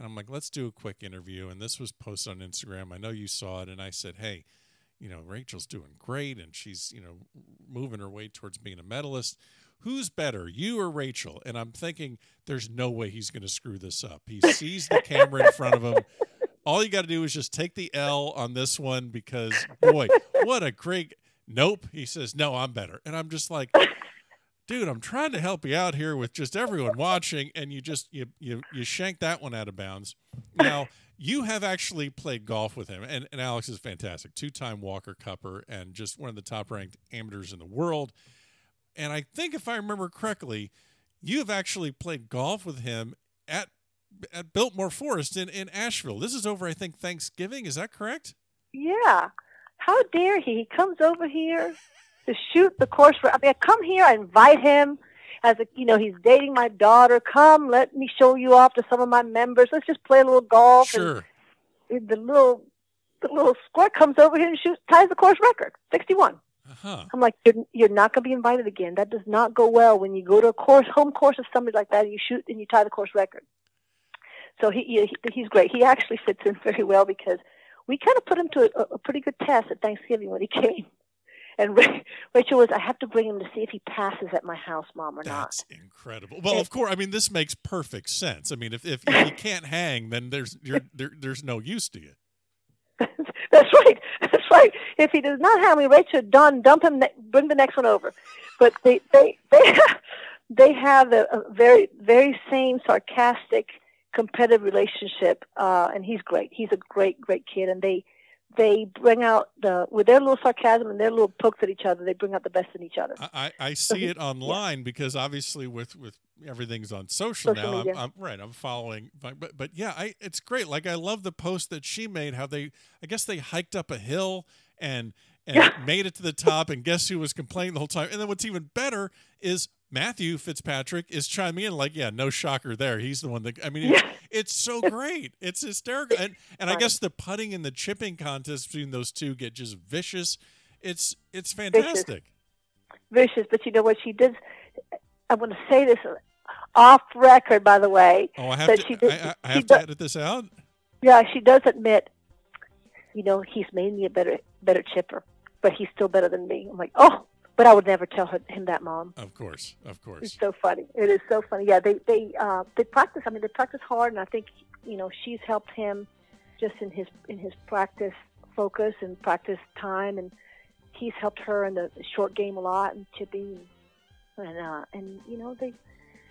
and I'm like, let's do a quick interview. And this was posted on Instagram. I know you saw it. And I said, hey, you know, Rachel's doing great and she's, you know, moving her way towards being a medalist. Who's better, you or Rachel? And I'm thinking, there's no way he's going to screw this up. He sees the camera in front of him. All you got to do is just take the L on this one because, boy, what a great. Nope. He says, no, I'm better. And I'm just like, dude, I'm trying to help you out here with just everyone watching, and you just you you you shank that one out of bounds. Now you have actually played golf with him, and, and Alex is fantastic, two time Walker Cupper, and just one of the top ranked amateurs in the world. And I think if I remember correctly, you have actually played golf with him at at Biltmore Forest in, in Asheville. This is over, I think, Thanksgiving. Is that correct? Yeah. How dare he? He comes over here to shoot the course. For, I mean, I come here, I invite him as a, you know, he's dating my daughter. Come, let me show you off to some of my members. Let's just play a little golf. Sure. And the little, the little squirt comes over here and shoots, ties the course record, 61. Uh-huh. I'm like, you're, you're not going to be invited again. That does not go well when you go to a course, home course of somebody like that, and you shoot and you tie the course record. So he, he he's great. He actually fits in [laughs] very well because we kind of put him to a, a pretty good test at Thanksgiving when he came. And [laughs] Rachel was, I have to bring him to see if he passes at my house, mom, or That's not. That's incredible. Well, of course, I mean, this makes perfect sense. I mean, if if, if you can't [laughs] hang, then there's [laughs] there, there's no use to you. That's right. That's right. If he does not hang me, Rachel, done, dump him, bring the next one over. But they they they they have a, a very very same sarcastic competitive relationship, uh, and he's great. He's a great great kid, and they they bring out the with their little sarcasm and their little pokes at each other. They bring out the best in each other. I, I see it [laughs] online yeah. because obviously with with everything's on social, social now. I'm, I'm, right. I'm following, but but yeah, I it's great. Like I love the post that she made. How they I guess they hiked up a hill and and [laughs] made it to the top. And guess who was complaining the whole time? And then what's even better is Matthew Fitzpatrick is chiming in like, yeah, no shocker there. He's the one that I mean, yeah. it's, [laughs] it's, so great. It's hysterical. And and I guess the putting and the chipping contest between those two get just vicious. It's it's fantastic. Vicious, vicious but you know what she did? I want to say this off record, by the way. Oh, I have to. She did, I, I have to edit this out. Yeah, she does admit. You know, he's made me a better better chipper, but he's still better than me. I'm like, oh, but I would never tell her, him that, mom. Of course, of course. It's so funny. It is so funny. Yeah, they they uh, they practice. I mean, they practice hard, and I think you know she's helped him just in his in his practice focus and practice time, and he's helped her in the short game a lot and chipping, and uh, and you know they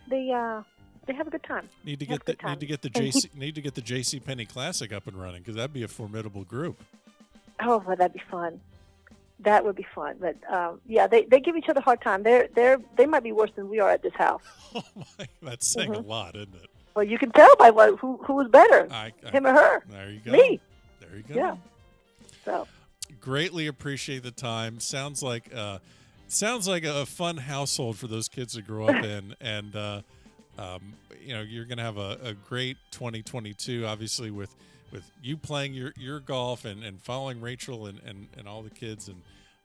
they uh, they have a good time. Need to get the need to get the JC need to get the JC Penney Classic up and running because that'd be a formidable group. Oh, well, that'd be fun that would be fun. But um, yeah, they, they give each other a hard time. They're they're they might be worse than we are at this house. [laughs] Oh my, that's saying mm-hmm. a lot, isn't it? Well, you can tell by what who who was better, I, I, him or her. There you go. Me. There you go. Yeah. So. Greatly appreciate the time. Sounds like uh, sounds like a fun household for those kids to grow up [laughs] in, and uh, um, you know you're going to have a, a great 2022. Obviously with with you playing your, your golf and, and following Rachel and, and, and all the kids and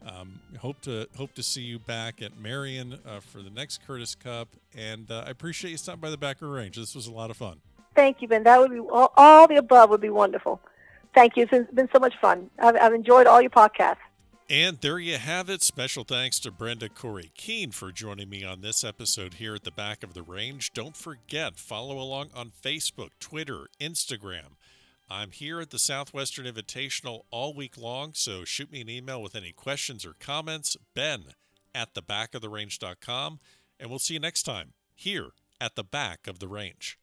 um, hope to hope to see you back at Merion uh, for the next Curtis Cup and uh, I appreciate you stopping by the back of the range. This was a lot of fun. Thank you, Ben. That would be all, all the above would be wonderful. Thank you. It's been so much fun. I've, I've enjoyed all your podcasts. And there you have it. Special thanks to Brenda Corrie Kuehn for joining me on this episode here at the back of the range. Don't forget, follow along on Facebook, Twitter, Instagram. I'm here at the Southwestern Invitational all week long, so shoot me an email with any questions or comments. Ben at thebackoftherange.com, and we'll see you next time here at the back of the range.